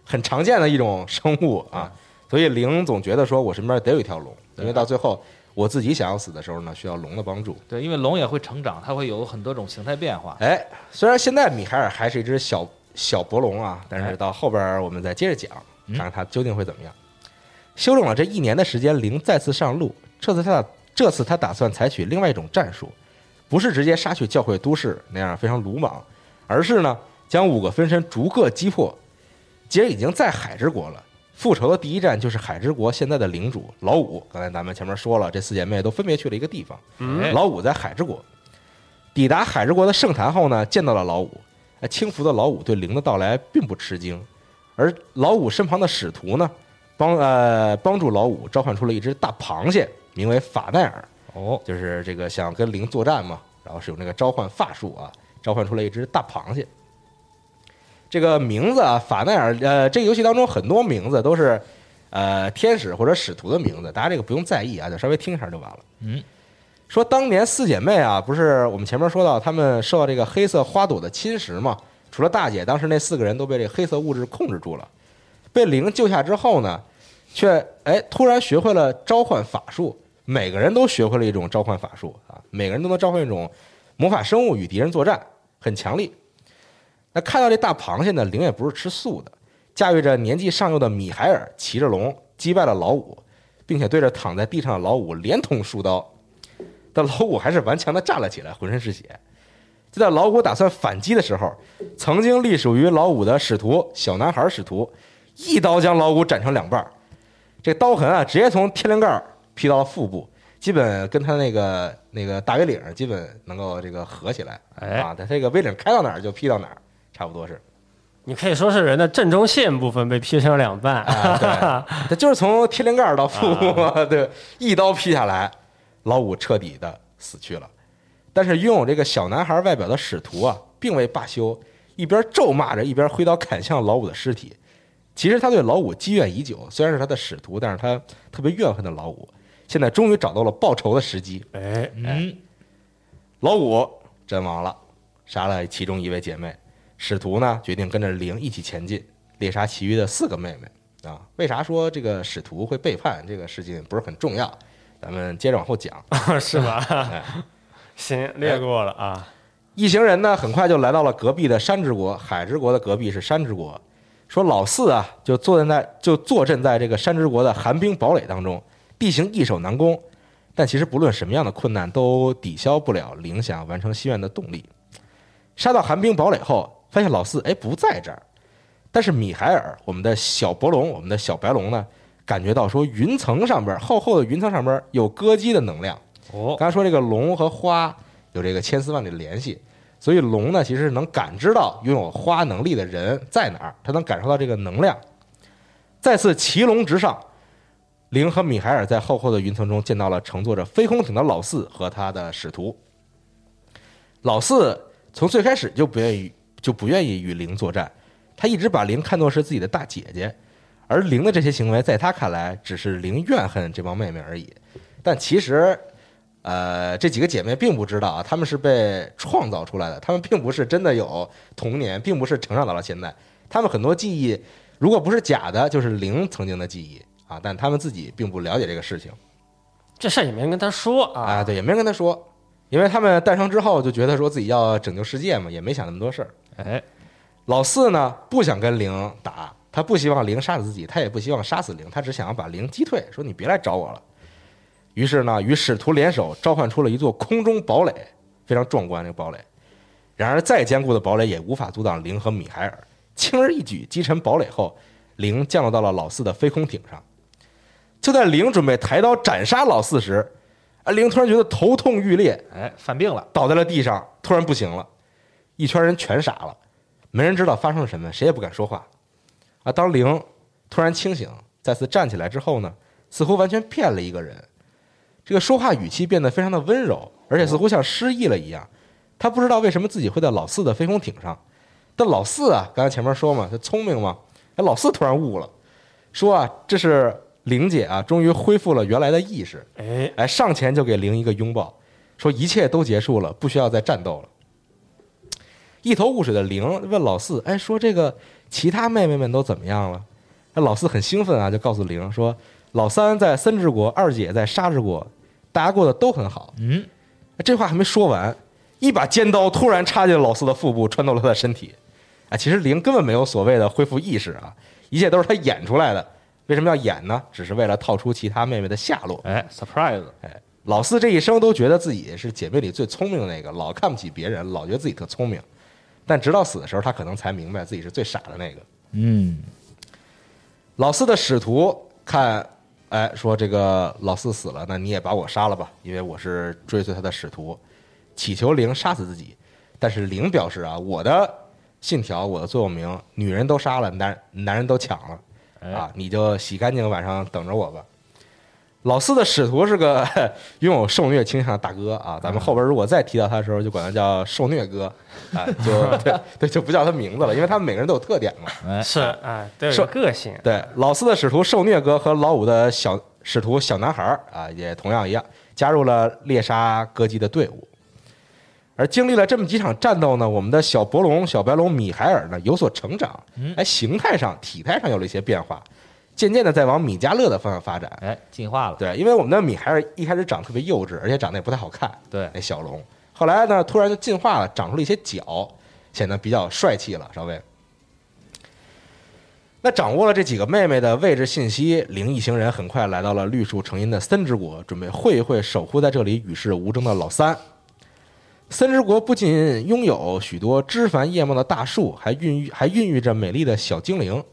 很常见的一种生物啊，所以灵总觉得说我身边得有一条龙，因为到最后我自己想要死的时候呢，需要龙的帮助。对，因为龙也会成长，它会有很多种形态变化。哎，虽然现在米海尔还是一只小小博龙啊，但哎是到后边我们再接着讲，嗯看看它究竟会怎么样。休整了这一年的时间，灵再次上路。这次他打这次他打算采取另外一种战术，不是直接杀去教会都市那样非常鲁莽，而是呢将五个分身逐个击破。既然已经在海之国了，复仇的第一站就是海之国现在的领主老五。刚才咱们前面说了，这四姐妹都分别去了一个地方。嗯老五在海之国。抵达海之国的圣坛后呢，见到了老五。哎，轻浮的老五对灵的到来并不吃惊，而老五身旁的使徒呢，帮呃帮助老五召唤出了一只大螃蟹，名为法奈尔。哦，就是这个想跟灵作战嘛，然后是有那个召唤法术啊，召唤出了一只大螃蟹。这个名字啊，法奈尔，呃，这个游戏当中很多名字都是呃天使或者使徒的名字，大家这个不用在意啊，就稍微听一下就完了。嗯，说当年四姐妹啊，不是我们前面说到她们受到这个黑色花朵的侵蚀嘛？除了大姐，当时那四个人都被这个黑色物质控制住了。被灵救下之后呢，却哎突然学会了召唤法术，每个人都学会了一种召唤法术啊，每个人都能召唤一种魔法生物与敌人作战，很强力。那看到这大螃蟹呢，灵也不是吃素的，驾驭着年纪尚幼的米海尔，骑着龙击败了老五，并且对着躺在地上的老五连捅数刀，但老五还是顽强的站了起来，浑身是血。就在老五打算反击的时候，曾经隶属于老五的使徒小男孩使徒一刀将老五斩成两半儿，这刀痕啊，直接从天灵盖劈到了腹部，基本跟他那个那个大 V 领基本能够这个合起来。哎，啊，他这个 V 领开到哪儿就劈到哪儿，差不多是。你可以说是人的正中线部分被劈成了两半。啊，对，他 就是从天灵盖到腹部，啊 对，一刀劈下来，老五彻底的死去了。但是拥有这个小男孩外表的使徒啊，并未罢休，一边咒骂着，一边挥刀砍向老五的尸体。其实他对老五积怨已久，虽然是他的使徒，但是他特别怨恨的老五，现在终于找到了报仇的时机。哎，嗯，老五阵亡了，杀了其中一位姐妹。使徒呢，决定跟着灵一起前进，猎杀其余的四个妹妹。啊，为啥说这个使徒会背叛？这个事情不是很重要，咱们接着往后讲。是吧？哎行，略过了啊。一行人呢，很快就来到了隔壁的山之国。海之国的隔壁是山之国。说老四啊，就坐在那就坐镇在这个山之国的寒冰堡垒当中，地形易守难攻。但其实不论什么样的困难，都抵消不了灵想完成心愿的动力。杀到寒冰堡垒后，发现老四哎不在这儿，但是米海尔，我们的小伯龙，我们的小白龙呢，感觉到说云层上边厚厚的云层上边有歌姬的能量。哦，刚才说这个龙和花有这个千丝万缕的联系，所以龙呢其实是能感知到拥有花能力的人在哪儿，他能感受到这个能量。再次骑龙直上，灵和米海尔在厚厚的云层中见到了乘坐着飞空艇的老四和他的使徒。老四从最开始就不愿意就不愿意与灵作战，他一直把灵看作是自己的大姐姐，而灵的这些行为在他看来只是灵怨恨这帮妹妹而已。但其实，呃，这几个姐妹并不知道啊，她们是被创造出来的，她们并不是真的有童年，并不是成长到了现在。她们很多记忆，如果不是假的，就是灵曾经的记忆啊，但她们自己并不了解这个事情这事儿也没人跟他说啊。啊，对，也没人跟她说，因为她们诞生之后就觉得说自己要拯救世界嘛，也没想那么多事儿。哎，老四呢不想跟灵打，他不希望灵杀死自己，他也不希望杀死灵，他只想要把灵击退，说你别来找我了。于是呢，与使徒联手召唤出了一座空中堡垒，非常壮观这个堡垒。然而再坚固的堡垒也无法阻挡灵和米海尔，轻而易举击沉堡垒后，灵降落到了老四的飞空艇上。就在灵准备抬刀斩杀老四时，啊，灵突然觉得头痛欲裂，哎，犯病了，倒在了地上，突然不行了，一圈人全傻了，没人知道发生了什么，谁也不敢说话。啊，当灵突然清醒，再次站起来之后呢，似乎完全变了一个人，这个说话语气变得非常的温柔，而且似乎像失忆了一样。他不知道为什么自己会在老四的飞空艇上，但老四啊，刚才前面说嘛，他聪明嘛，哎，老四突然悟了，说啊，这是玲姐啊，终于恢复了原来的意识，哎，哎，上前就给玲一个拥抱，说一切都结束了，不需要再战斗了。一头雾水的灵问老四：“哎，说这个其他妹妹们都怎么样了？”那老四很兴奋啊，就告诉灵说：“老三在森之国，二姐在沙之国，大家过得都很好。嗯，”这话还没说完，一把尖刀突然插进了老四的腹部，穿透了他的身体。啊，其实灵根本没有所谓的恢复意识啊，一切都是他演出来的。为什么要演呢？只是为了套出其他妹妹的下落。哎，surprise，哎老四这一生都觉得自己是姐妹里最聪明的那个，老看不起别人，老觉得自己特聪明。但直到死的时候，他可能才明白自己是最傻的那个。嗯，老四的使徒看，哎，说这个老四死了，那你也把我杀了吧，因为我是追随他的使徒，祈求灵杀死自己。但是灵表示啊，我的信条，我的座右铭，女人都杀了，男男人都抢了。哎啊，你就洗干净，晚上等着我吧。老四的使徒是个 拥有受虐倾向的大哥啊，咱们后边如果再提到他的时候，就管他叫受虐哥，啊，就 对对，就不叫他名字了，因为他们每个人都有特点嘛。哎，是啊，都有个性。对，老四的使徒受虐哥和老五的小使徒小男孩儿啊，也同样一样，加入了猎杀歌姬的队伍。而经历了这么几场战斗呢，我们的小博龙、小白龙米海尔呢有所成长，哎，形态上、体态上有了一些变化，渐渐的在往米迦勒的方向发展。哎，进化了，对，因为我们的米还是一开始长特别幼稚，而且长得也不太好看，对，那小龙，后来呢突然就进化了，长出了一些角，显得比较帅气了，稍微。那掌握了这几个妹妹的位置信息，灵一行人很快来到了绿树成荫的森之国，准备会一会守护在这里与世无争的老三。森之国不仅拥有许多枝繁叶茂的大树，还孕育还孕育着美丽的小精灵。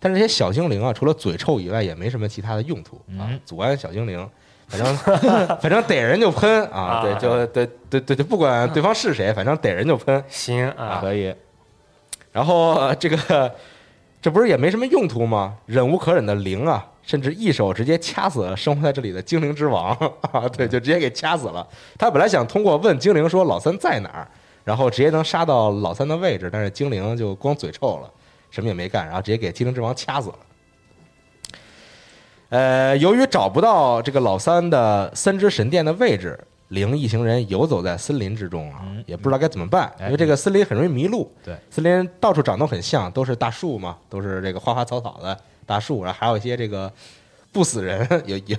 但是这些小精灵啊，除了嘴臭以外，也没什么其他的用途啊嗯。祖安小精灵，反正 反正逮人就喷啊，啊对，就对对对，就不管对方是谁，反正逮人就喷。行啊，可以，然后呃这个这不是也没什么用途吗？忍无可忍的灵啊，甚至一手直接掐死了生活在这里的精灵之王 啊！对，就直接给掐死了。他本来想通过问精灵说老三在哪儿，然后直接能杀到老三的位置，但是精灵就光嘴臭了，什么也没干，然后直接给精灵之王掐死了。呃，由于找不到这个老三的三只神殿的位置，灵一行人游走在森林之中啊，嗯也不知道该怎么办，哎因为这个森林很容易迷路。对，森林到处长得很像，都是大树嘛，都是这个花花草草的大树，然后还有一些这个不死人，有有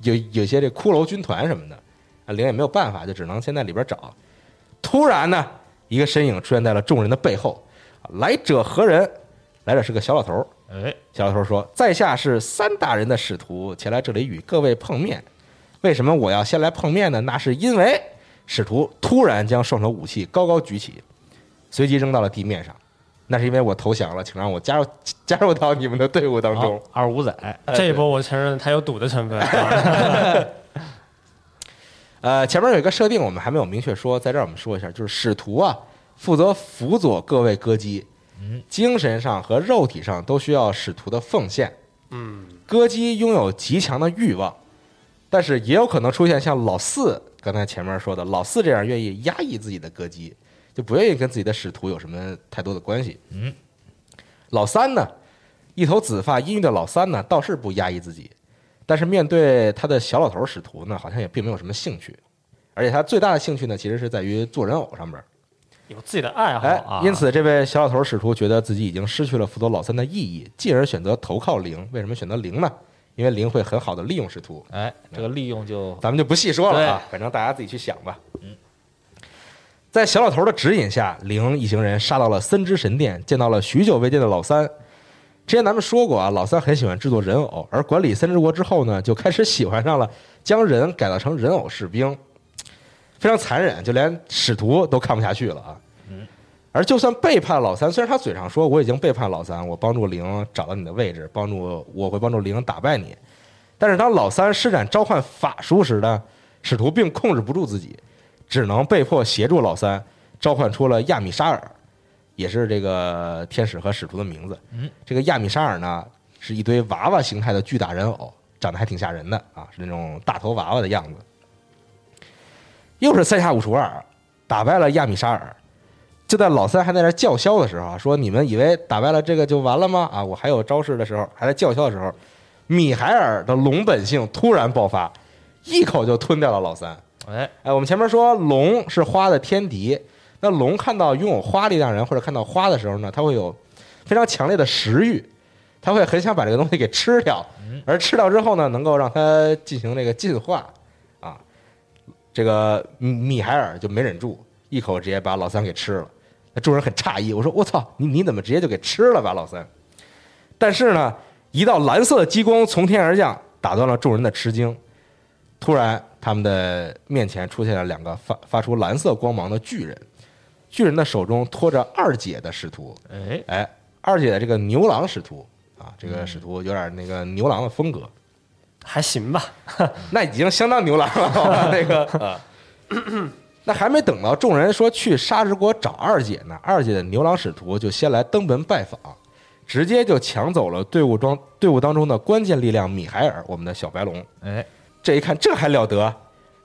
有有些这骷髅军团什么的，啊，灵也没有办法，就只能先在里边找。突然呢，一个身影出现在了众人的背后，来者何人？来者是个小老头儿。哎，小老头说：“在下是三大人的使徒，前来这里与各位碰面。为什么我要先来碰面呢？那是因为使徒突然将双手武器高高举起，随即扔到了地面上。那是因为我投降了，请让我加入 加入到你们的队伍当中。好二五仔，这一波我承认他有赌的成分。呃，前面有一个设定，我们还没有明确说，在这儿我们说一下，就是使徒啊，负责辅佐各位歌姬，精神上和肉体上都需要使徒的奉献。嗯，歌姬拥有极强的欲望，但是也有可能出现像老四刚才前面说的老四这样愿意压抑自己的歌姬，就不愿意跟自己的使徒有什么太多的关系。嗯，老三呢，一头紫发阴郁的老三呢，倒是不压抑自己，但是面对他的小老头使徒呢，好像也并没有什么兴趣，而且他最大的兴趣呢，其实是在于做人偶上边。有自己的爱好哎啊，，因此这位小老头使徒觉得自己已经失去了辅佐老三的意义，进而选择投靠零。为什么选择零呢？因为零会很好的利用使徒。哎，这个利用就咱们就不细说了啊，反正大家自己去想吧。嗯，在小老头的指引下，零一行人杀到了森之神殿，见到了许久未见的老三。之前咱们说过啊，老三很喜欢制作人偶，而管理森之国之后呢，就开始喜欢上了将人改造成人偶士兵，非常残忍，就连使徒都看不下去了啊。而就算背叛老三，虽然他嘴上说我已经背叛老三，我帮助灵找到你的位置，帮助我会帮助灵打败你，但是当老三施展召唤法术时呢，使徒并控制不住自己，只能被迫协助老三召唤出了亚米沙尔，也是这个天使和使徒的名字。嗯，这个亚米沙尔呢，是一堆娃娃形态的巨大人偶，长得还挺吓人的啊，是那种大头娃娃的样子。又是三下五除二，打败了亚米沙尔。就在老三还在那叫嚣的时候啊，说你们以为打败了这个就完了吗？啊，我还有招式的时候，还在叫嚣的时候，米海尔的龙本性突然爆发，一口就吞掉了老三。哎，哎，我们前面说龙是花的天敌，那龙看到拥有花力量人或者看到花的时候呢，它会有非常强烈的食欲，它会很想把这个东西给吃掉，而吃掉之后呢，能够让它进行这个进化啊。这个米米海尔就没忍住，一口直接把老三给吃了。那众人很诧异，我说我操，你你怎么直接就给吃了吧，老三？但是呢，一道蓝色的激光从天而降，打断了众人的吃惊。突然，他们的面前出现了两个发发出蓝色光芒的巨人，巨人的手中托着二姐的使徒。哎，哎，二姐的这个牛郎使徒啊，这个使徒有点那个牛郎的风格，还行吧。那已经相当牛郎了。好 吧那个啊，那还没等到众人说去沙之国找二姐呢，二姐的牛郎使徒就先来登门拜访，直接就抢走了队伍中队伍当中的关键力量米海尔，我们的小白龙。哎，这一看，这还了得！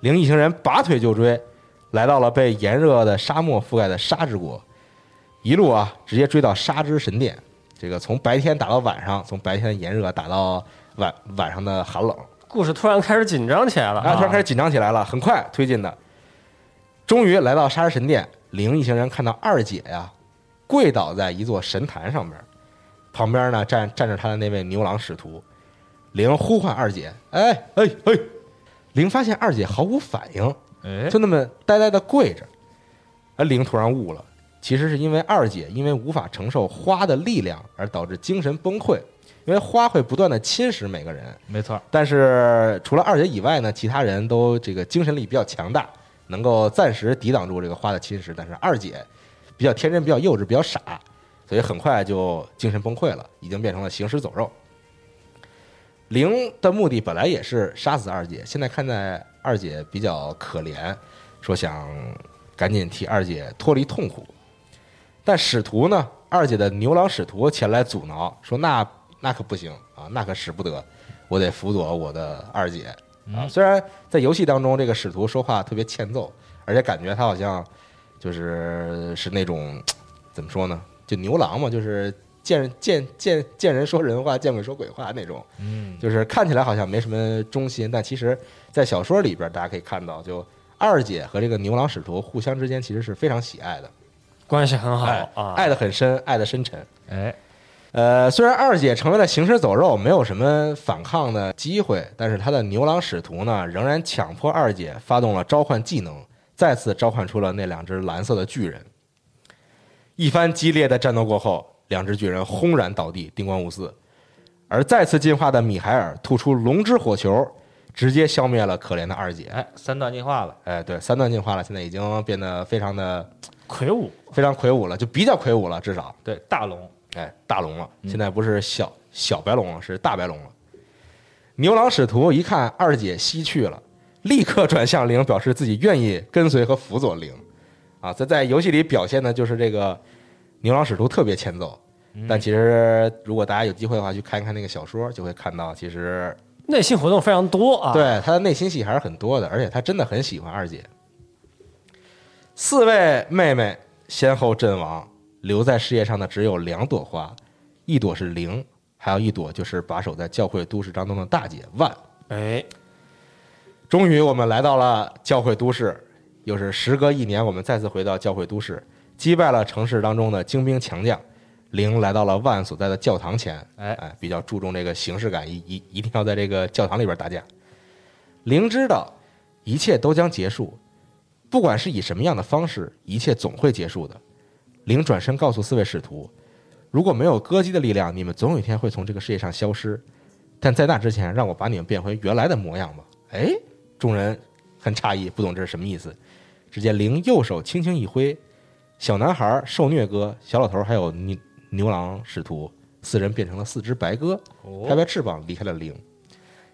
灵一行人拔腿就追，来到了被炎热的沙漠覆盖的沙之国，一路啊，直接追到沙之神殿。这个从白天打到晚上，从白天的炎热打到晚晚上的寒冷，故事突然开始紧张起来了啊，突然开始紧张起来了，很快推进的。终于来到杀人神殿，灵一行人看到二姐呀，跪倒在一座神坛上边，旁边呢站站着他的那位牛郎使徒。灵呼唤二姐，哎哎哎！灵发现二姐毫无反应，哎，就那么呆呆的跪着。而灵突然悟了，其实是因为二姐因为无法承受花的力量而导致精神崩溃，因为花会不断的侵蚀每个人。没错，但是除了二姐以外呢，其他人都这个精神力比较强大，能够暂时抵挡住这个花的侵蚀。但是二姐比较天真、比较幼稚、比较傻，所以很快就精神崩溃了，已经变成了行尸走肉。灵的目的本来也是杀死二姐，现在看在二姐比较可怜，说想赶紧替二姐脱离痛苦。但使徒呢，二姐的牛郎使徒前来阻挠，说那那可不行啊，那可使不得，我得辅佐我的二姐啊。虽然在游戏当中，这个使徒说话特别欠揍，而且感觉他好像就是是那种怎么说呢，就牛郎嘛，就是见见见见人说人话，见鬼说鬼话那种。嗯，就是看起来好像没什么忠心，但其实，在小说里边，大家可以看到，就二姐和这个牛郎使徒互相之间其实是非常喜爱的，关系很好哎啊，爱的很深，爱的深沉。哎，呃，虽然二姐成为了行尸走肉，没有什么反抗的机会，但是她的牛郎使徒呢，仍然强迫二姐发动了召唤技能，再次召唤出了那两只蓝色的巨人。一番激烈的战斗过后，两只巨人轰然倒地，叮光五四。而再次进化的米海尔吐出龙之火球，直接消灭了可怜的二姐。哎，三段进化了，哎，对，三段进化了，现在已经变得非常的魁梧，非常魁梧了，就比较魁梧了，至少。对，大龙，哎，大龙了，嗯现在不是小小白龙了，是大白龙了。牛郎使徒一看二姐西去了，立刻转向灵，表示自己愿意跟随和辅佐灵。啊，这在游戏里表现的就是这个牛郎使徒特别欠揍，嗯但其实如果大家有机会的话，去看一看那个小说，就会看到其实内心活动非常多啊。，对他的内心戏还是很多的，而且他真的很喜欢二姐。四位妹妹先后阵亡，留在世界上的只有两朵花，一朵是灵，还有一朵就是把守在教会都市当中的大姐万。哎，终于，我们来到了教会都市，又是时隔一年，我们再次回到教会都市，击败了城市当中的精兵强将。灵来到了万所在的教堂前，哎哎，比较注重这个形式感，一一一定要在这个教堂里边打架。灵知道一切都将结束，不管是以什么样的方式，一切总会结束的。灵转身告诉四位使徒，如果没有歌姬的力量，你们总有一天会从这个世界上消失。但在那之前，让我把你们变回原来的模样吧。哎，众人很诧异，不懂这是什么意思。只见灵右手轻轻一挥，小男孩、受虐哥、小老头还有牛牛郎使徒四人变成了四只白鸽，拍哦，拍翅膀离开了灵。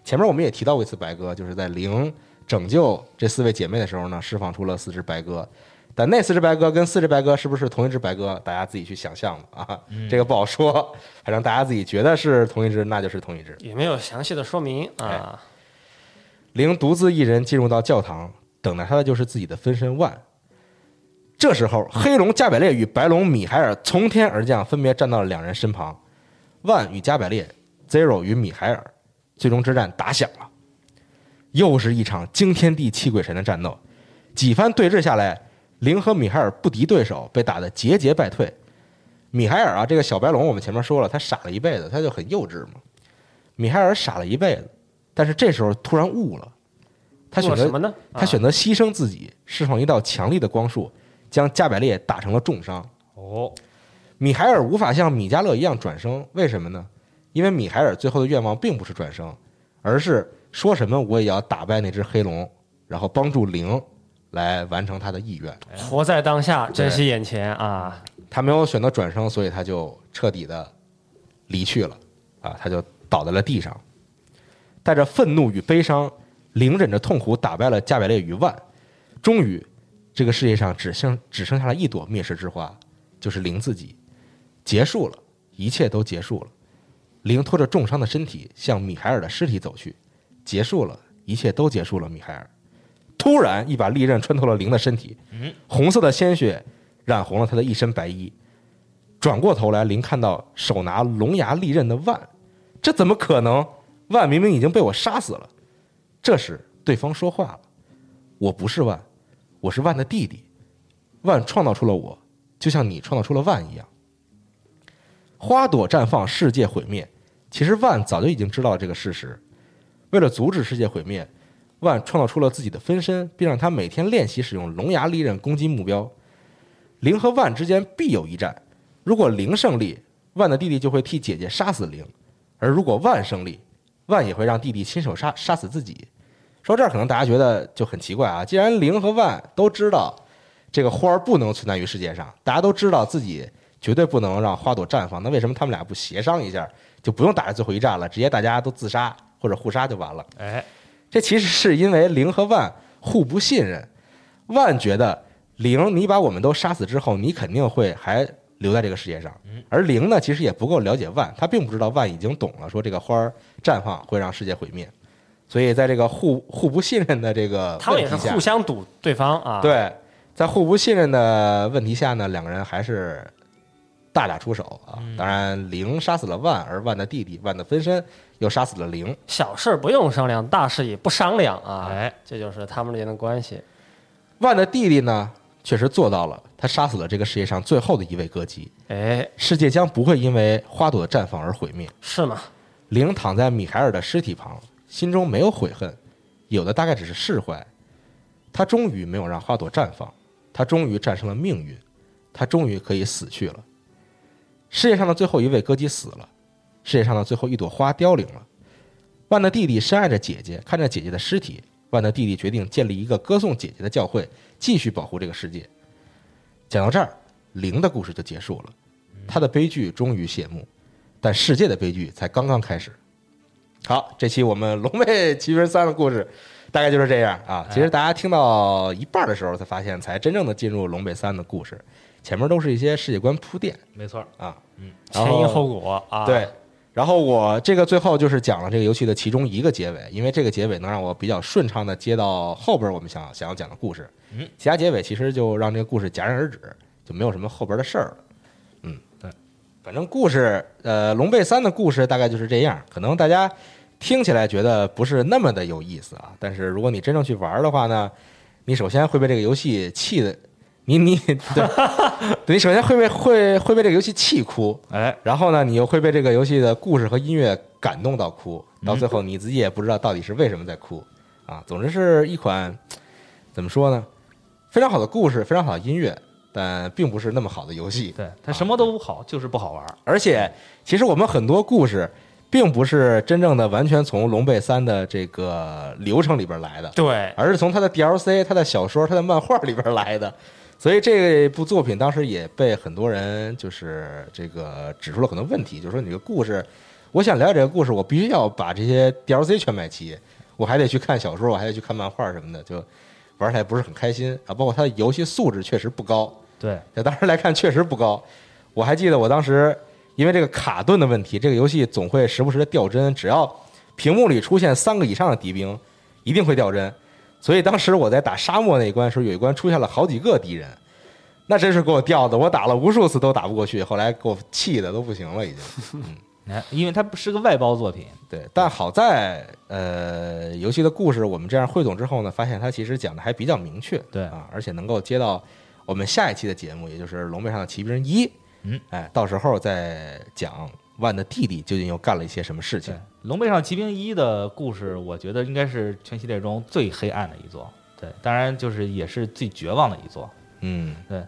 前面我们也提到过一次白鸽，就是在灵拯救这四位姐妹的时候呢，释放出了四只白鸽。但那四只白鸽跟四只白鸽是不是同一只白鸽，大家自己去想象吧啊，这个不好说。反正大家自己觉得是同一只，那就是同一只。也没有详细的说明哎啊。灵独自一人进入到教堂，等待他的就是自己的分身万。这时候，黑龙加百列与白龙米海尔从天而降，分别站到了两人身旁。万与加百列，Zero 与米海尔，最终之战打响了，又是一场惊天地泣鬼神的战斗。几番对峙下来，灵和米海尔不敌对手，被打得节节败退。米海尔啊，这个小白龙，我们前面说了，他傻了一辈子，他就很幼稚嘛。米海尔傻了一辈子，但是这时候突然悟了，他选择什么呢？他选择牺牲自己，释放一道强力的光束，将加百列打成了重伤。哦，米海尔无法像米迦勒一样转生，为什么呢？因为米海尔最后的愿望并不是转生，而是说什么我也要打败那只黑龙，然后帮助灵来完成他的意愿。啊活在当下，珍惜眼前啊。他没有选择转生，所以他就彻底的离去了，啊，他就倒在了地上，带着愤怒与悲伤，凌忍着痛苦打败了加百列与万，终于，这个世界上只剩只剩下了一朵灭世之花，就是灵自己，结束了，一切都结束了。灵拖着重伤的身体向米海尔的尸体走去，结束了，一切都结束了。米海尔突然一把利刃穿透了灵的身体，红色的鲜血染红了他的一身白衣。转过头来，林看到手拿龙牙利刃的万，这怎么可能？万明明已经被我杀死了。这时，对方说话了：“我不是万，我是万的弟弟。万创造出了我，就像你创造出了万一样。花朵绽放，世界毁灭。其实万早就已经知道这个事实。为了阻止世界毁灭，万创造出了自己的分身，并让他每天练习使用龙牙利刃攻击目标。零和万之间必有一战。如果零胜利，万的弟弟就会替姐姐杀死零；而如果万胜利，万也会让弟弟亲手杀杀死自己。说这儿可能大家觉得就很奇怪啊，既然零和万都知道这个花儿不能存在于世界上，大家都知道自己绝对不能让花朵绽放，那为什么他们俩不协商一下，就不用打这最后一战了，直接大家都自杀或者互杀就完了？哎，这其实是因为零和万互不信任，万觉得零你把我们都杀死之后，你肯定会还留在这个世界上，而零呢其实也不够了解万，他并不知道万已经懂了，说这个花儿绽放会让世界毁灭，所以在这个互互不信任的这个他们也是互相赌对方啊。，对，在互不信任的问题下呢，两个人还是大打出手啊。当然，零杀死了万，而万的弟弟万的分身又杀死了灵。小事不用商量，大事也不商量啊。哎，这就是他们之间的关系。万的弟弟呢，确实做到了，他杀死了这个世界上最后的一位歌姬，哎，世界将不会因为花朵的绽放而毁灭。是吗？灵躺在米海尔的尸体旁，心中没有悔恨，有的大概只是释怀。他终于没有让花朵绽放，他终于战胜了命运，他终于可以死去了。世界上的最后一位歌姬死了，世界上的最后一朵花凋零了。万的弟弟深爱着姐姐，看着姐姐的尸体，万的弟弟决定建立一个歌颂姐姐的教会，继续保护这个世界。讲到这儿，零的故事就结束了，他的悲剧终于谢幕，但世界的悲剧才刚刚开始。好，这期我们《龙背 奇兵三》的故事大概就是这样啊。其实大家听到一半的时候，才发现才真正的进入《龙背三》的故事，前面都是一些世界观铺垫没错啊，嗯。前因后果啊。对，然后我这个最后就是讲了这个游戏的其中一个结尾，因为这个结尾能让我比较顺畅的接到后边我们想想要讲的故事。嗯，其他结尾其实就让这个故事戛然而止，就没有什么后边的事儿了。嗯，对，反正故事，呃，龙背三的故事大概就是这样，可能大家听起来觉得不是那么的有意思啊，但是如果你真正去玩的话呢，你首先会被这个游戏气的，你你对，对你首先会被会会被这个游戏气哭，哎，然后呢，你又会被这个游戏的故事和音乐感动到哭，到最后你自己也不知道到底是为什么在哭啊。总之是一款怎么说呢，非常好的故事，非常好的音乐，但并不是那么好的游戏。对，它什么都不好，就是不好玩。而且，其实我们很多故事并不是真正的完全从《龙背三》的这个流程里边来的，对，而是从它的 DLC、它的小说、它的漫画里边来的。所以这部作品当时也被很多人就是这个指出了很多问题，就是说你这个故事，我想了解这个故事，我必须要把这些 DLC 全买齐，我还得去看小说，我还得去看漫画什么的，就玩起来不是很开心啊。包括它的游戏素质确实不高，对，在当时来看确实不高。我还记得我当时因为这个卡顿的问题，这个游戏总会时不时的掉帧，只要屏幕里出现三个以上的敌兵，一定会掉帧。所以当时我在打沙漠那一关的时候，有一关出现了好几个敌人，那真是给我吊的，我打了无数次都打不过去，后来给我气的都不行了，已经。嗯，因为它不是个外包作品，对，但好在呃，游戏的故事我们这样汇总之后呢，发现它其实讲的还比较明确，对啊，而且能够接到我们下一期的节目，也就是《龙背上的骑兵一》，嗯，哎，到时候再讲万的弟弟究竟又干了一些什么事情。《龙背上骑兵一》的故事，我觉得应该是全系列中最黑暗的一座。对，当然就是也是最绝望的一座。嗯，对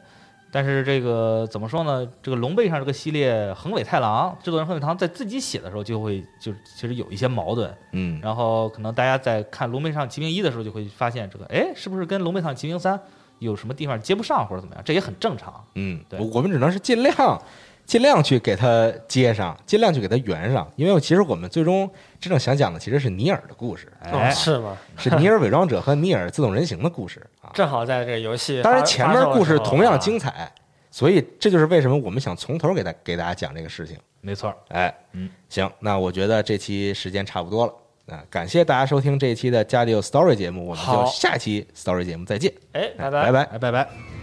但是这个怎么说呢？这个龙背上这个系列，横尾太郎制作人横尾太郎在自己写的时候，就会就其实有一些矛盾。嗯，然后可能大家在看《龙背上骑兵一》的时候，就会发现这个，哎，是不是跟《龙背上骑兵三》有什么地方接不上，或者怎么样？这也很正常。嗯，对我我们只能是尽量 尽量去给它接上，尽量去给它圆上，因为其实我们最终真正想讲的其实是尼尔的故事，哎哦，是吗？是尼尔伪装者和尼尔自动人形的故事啊。正好在这个游戏，当然，前面故事同样精彩。彩，所以这就是为什么我们想从头给大给大家讲这个事情。没错，哎，嗯，行，那我觉得这期时间差不多了。啊，感谢大家收听这一期的《加迪 Story》节目，我们就下期 Story 节目再见，哎，拜拜拜。拜，拜拜。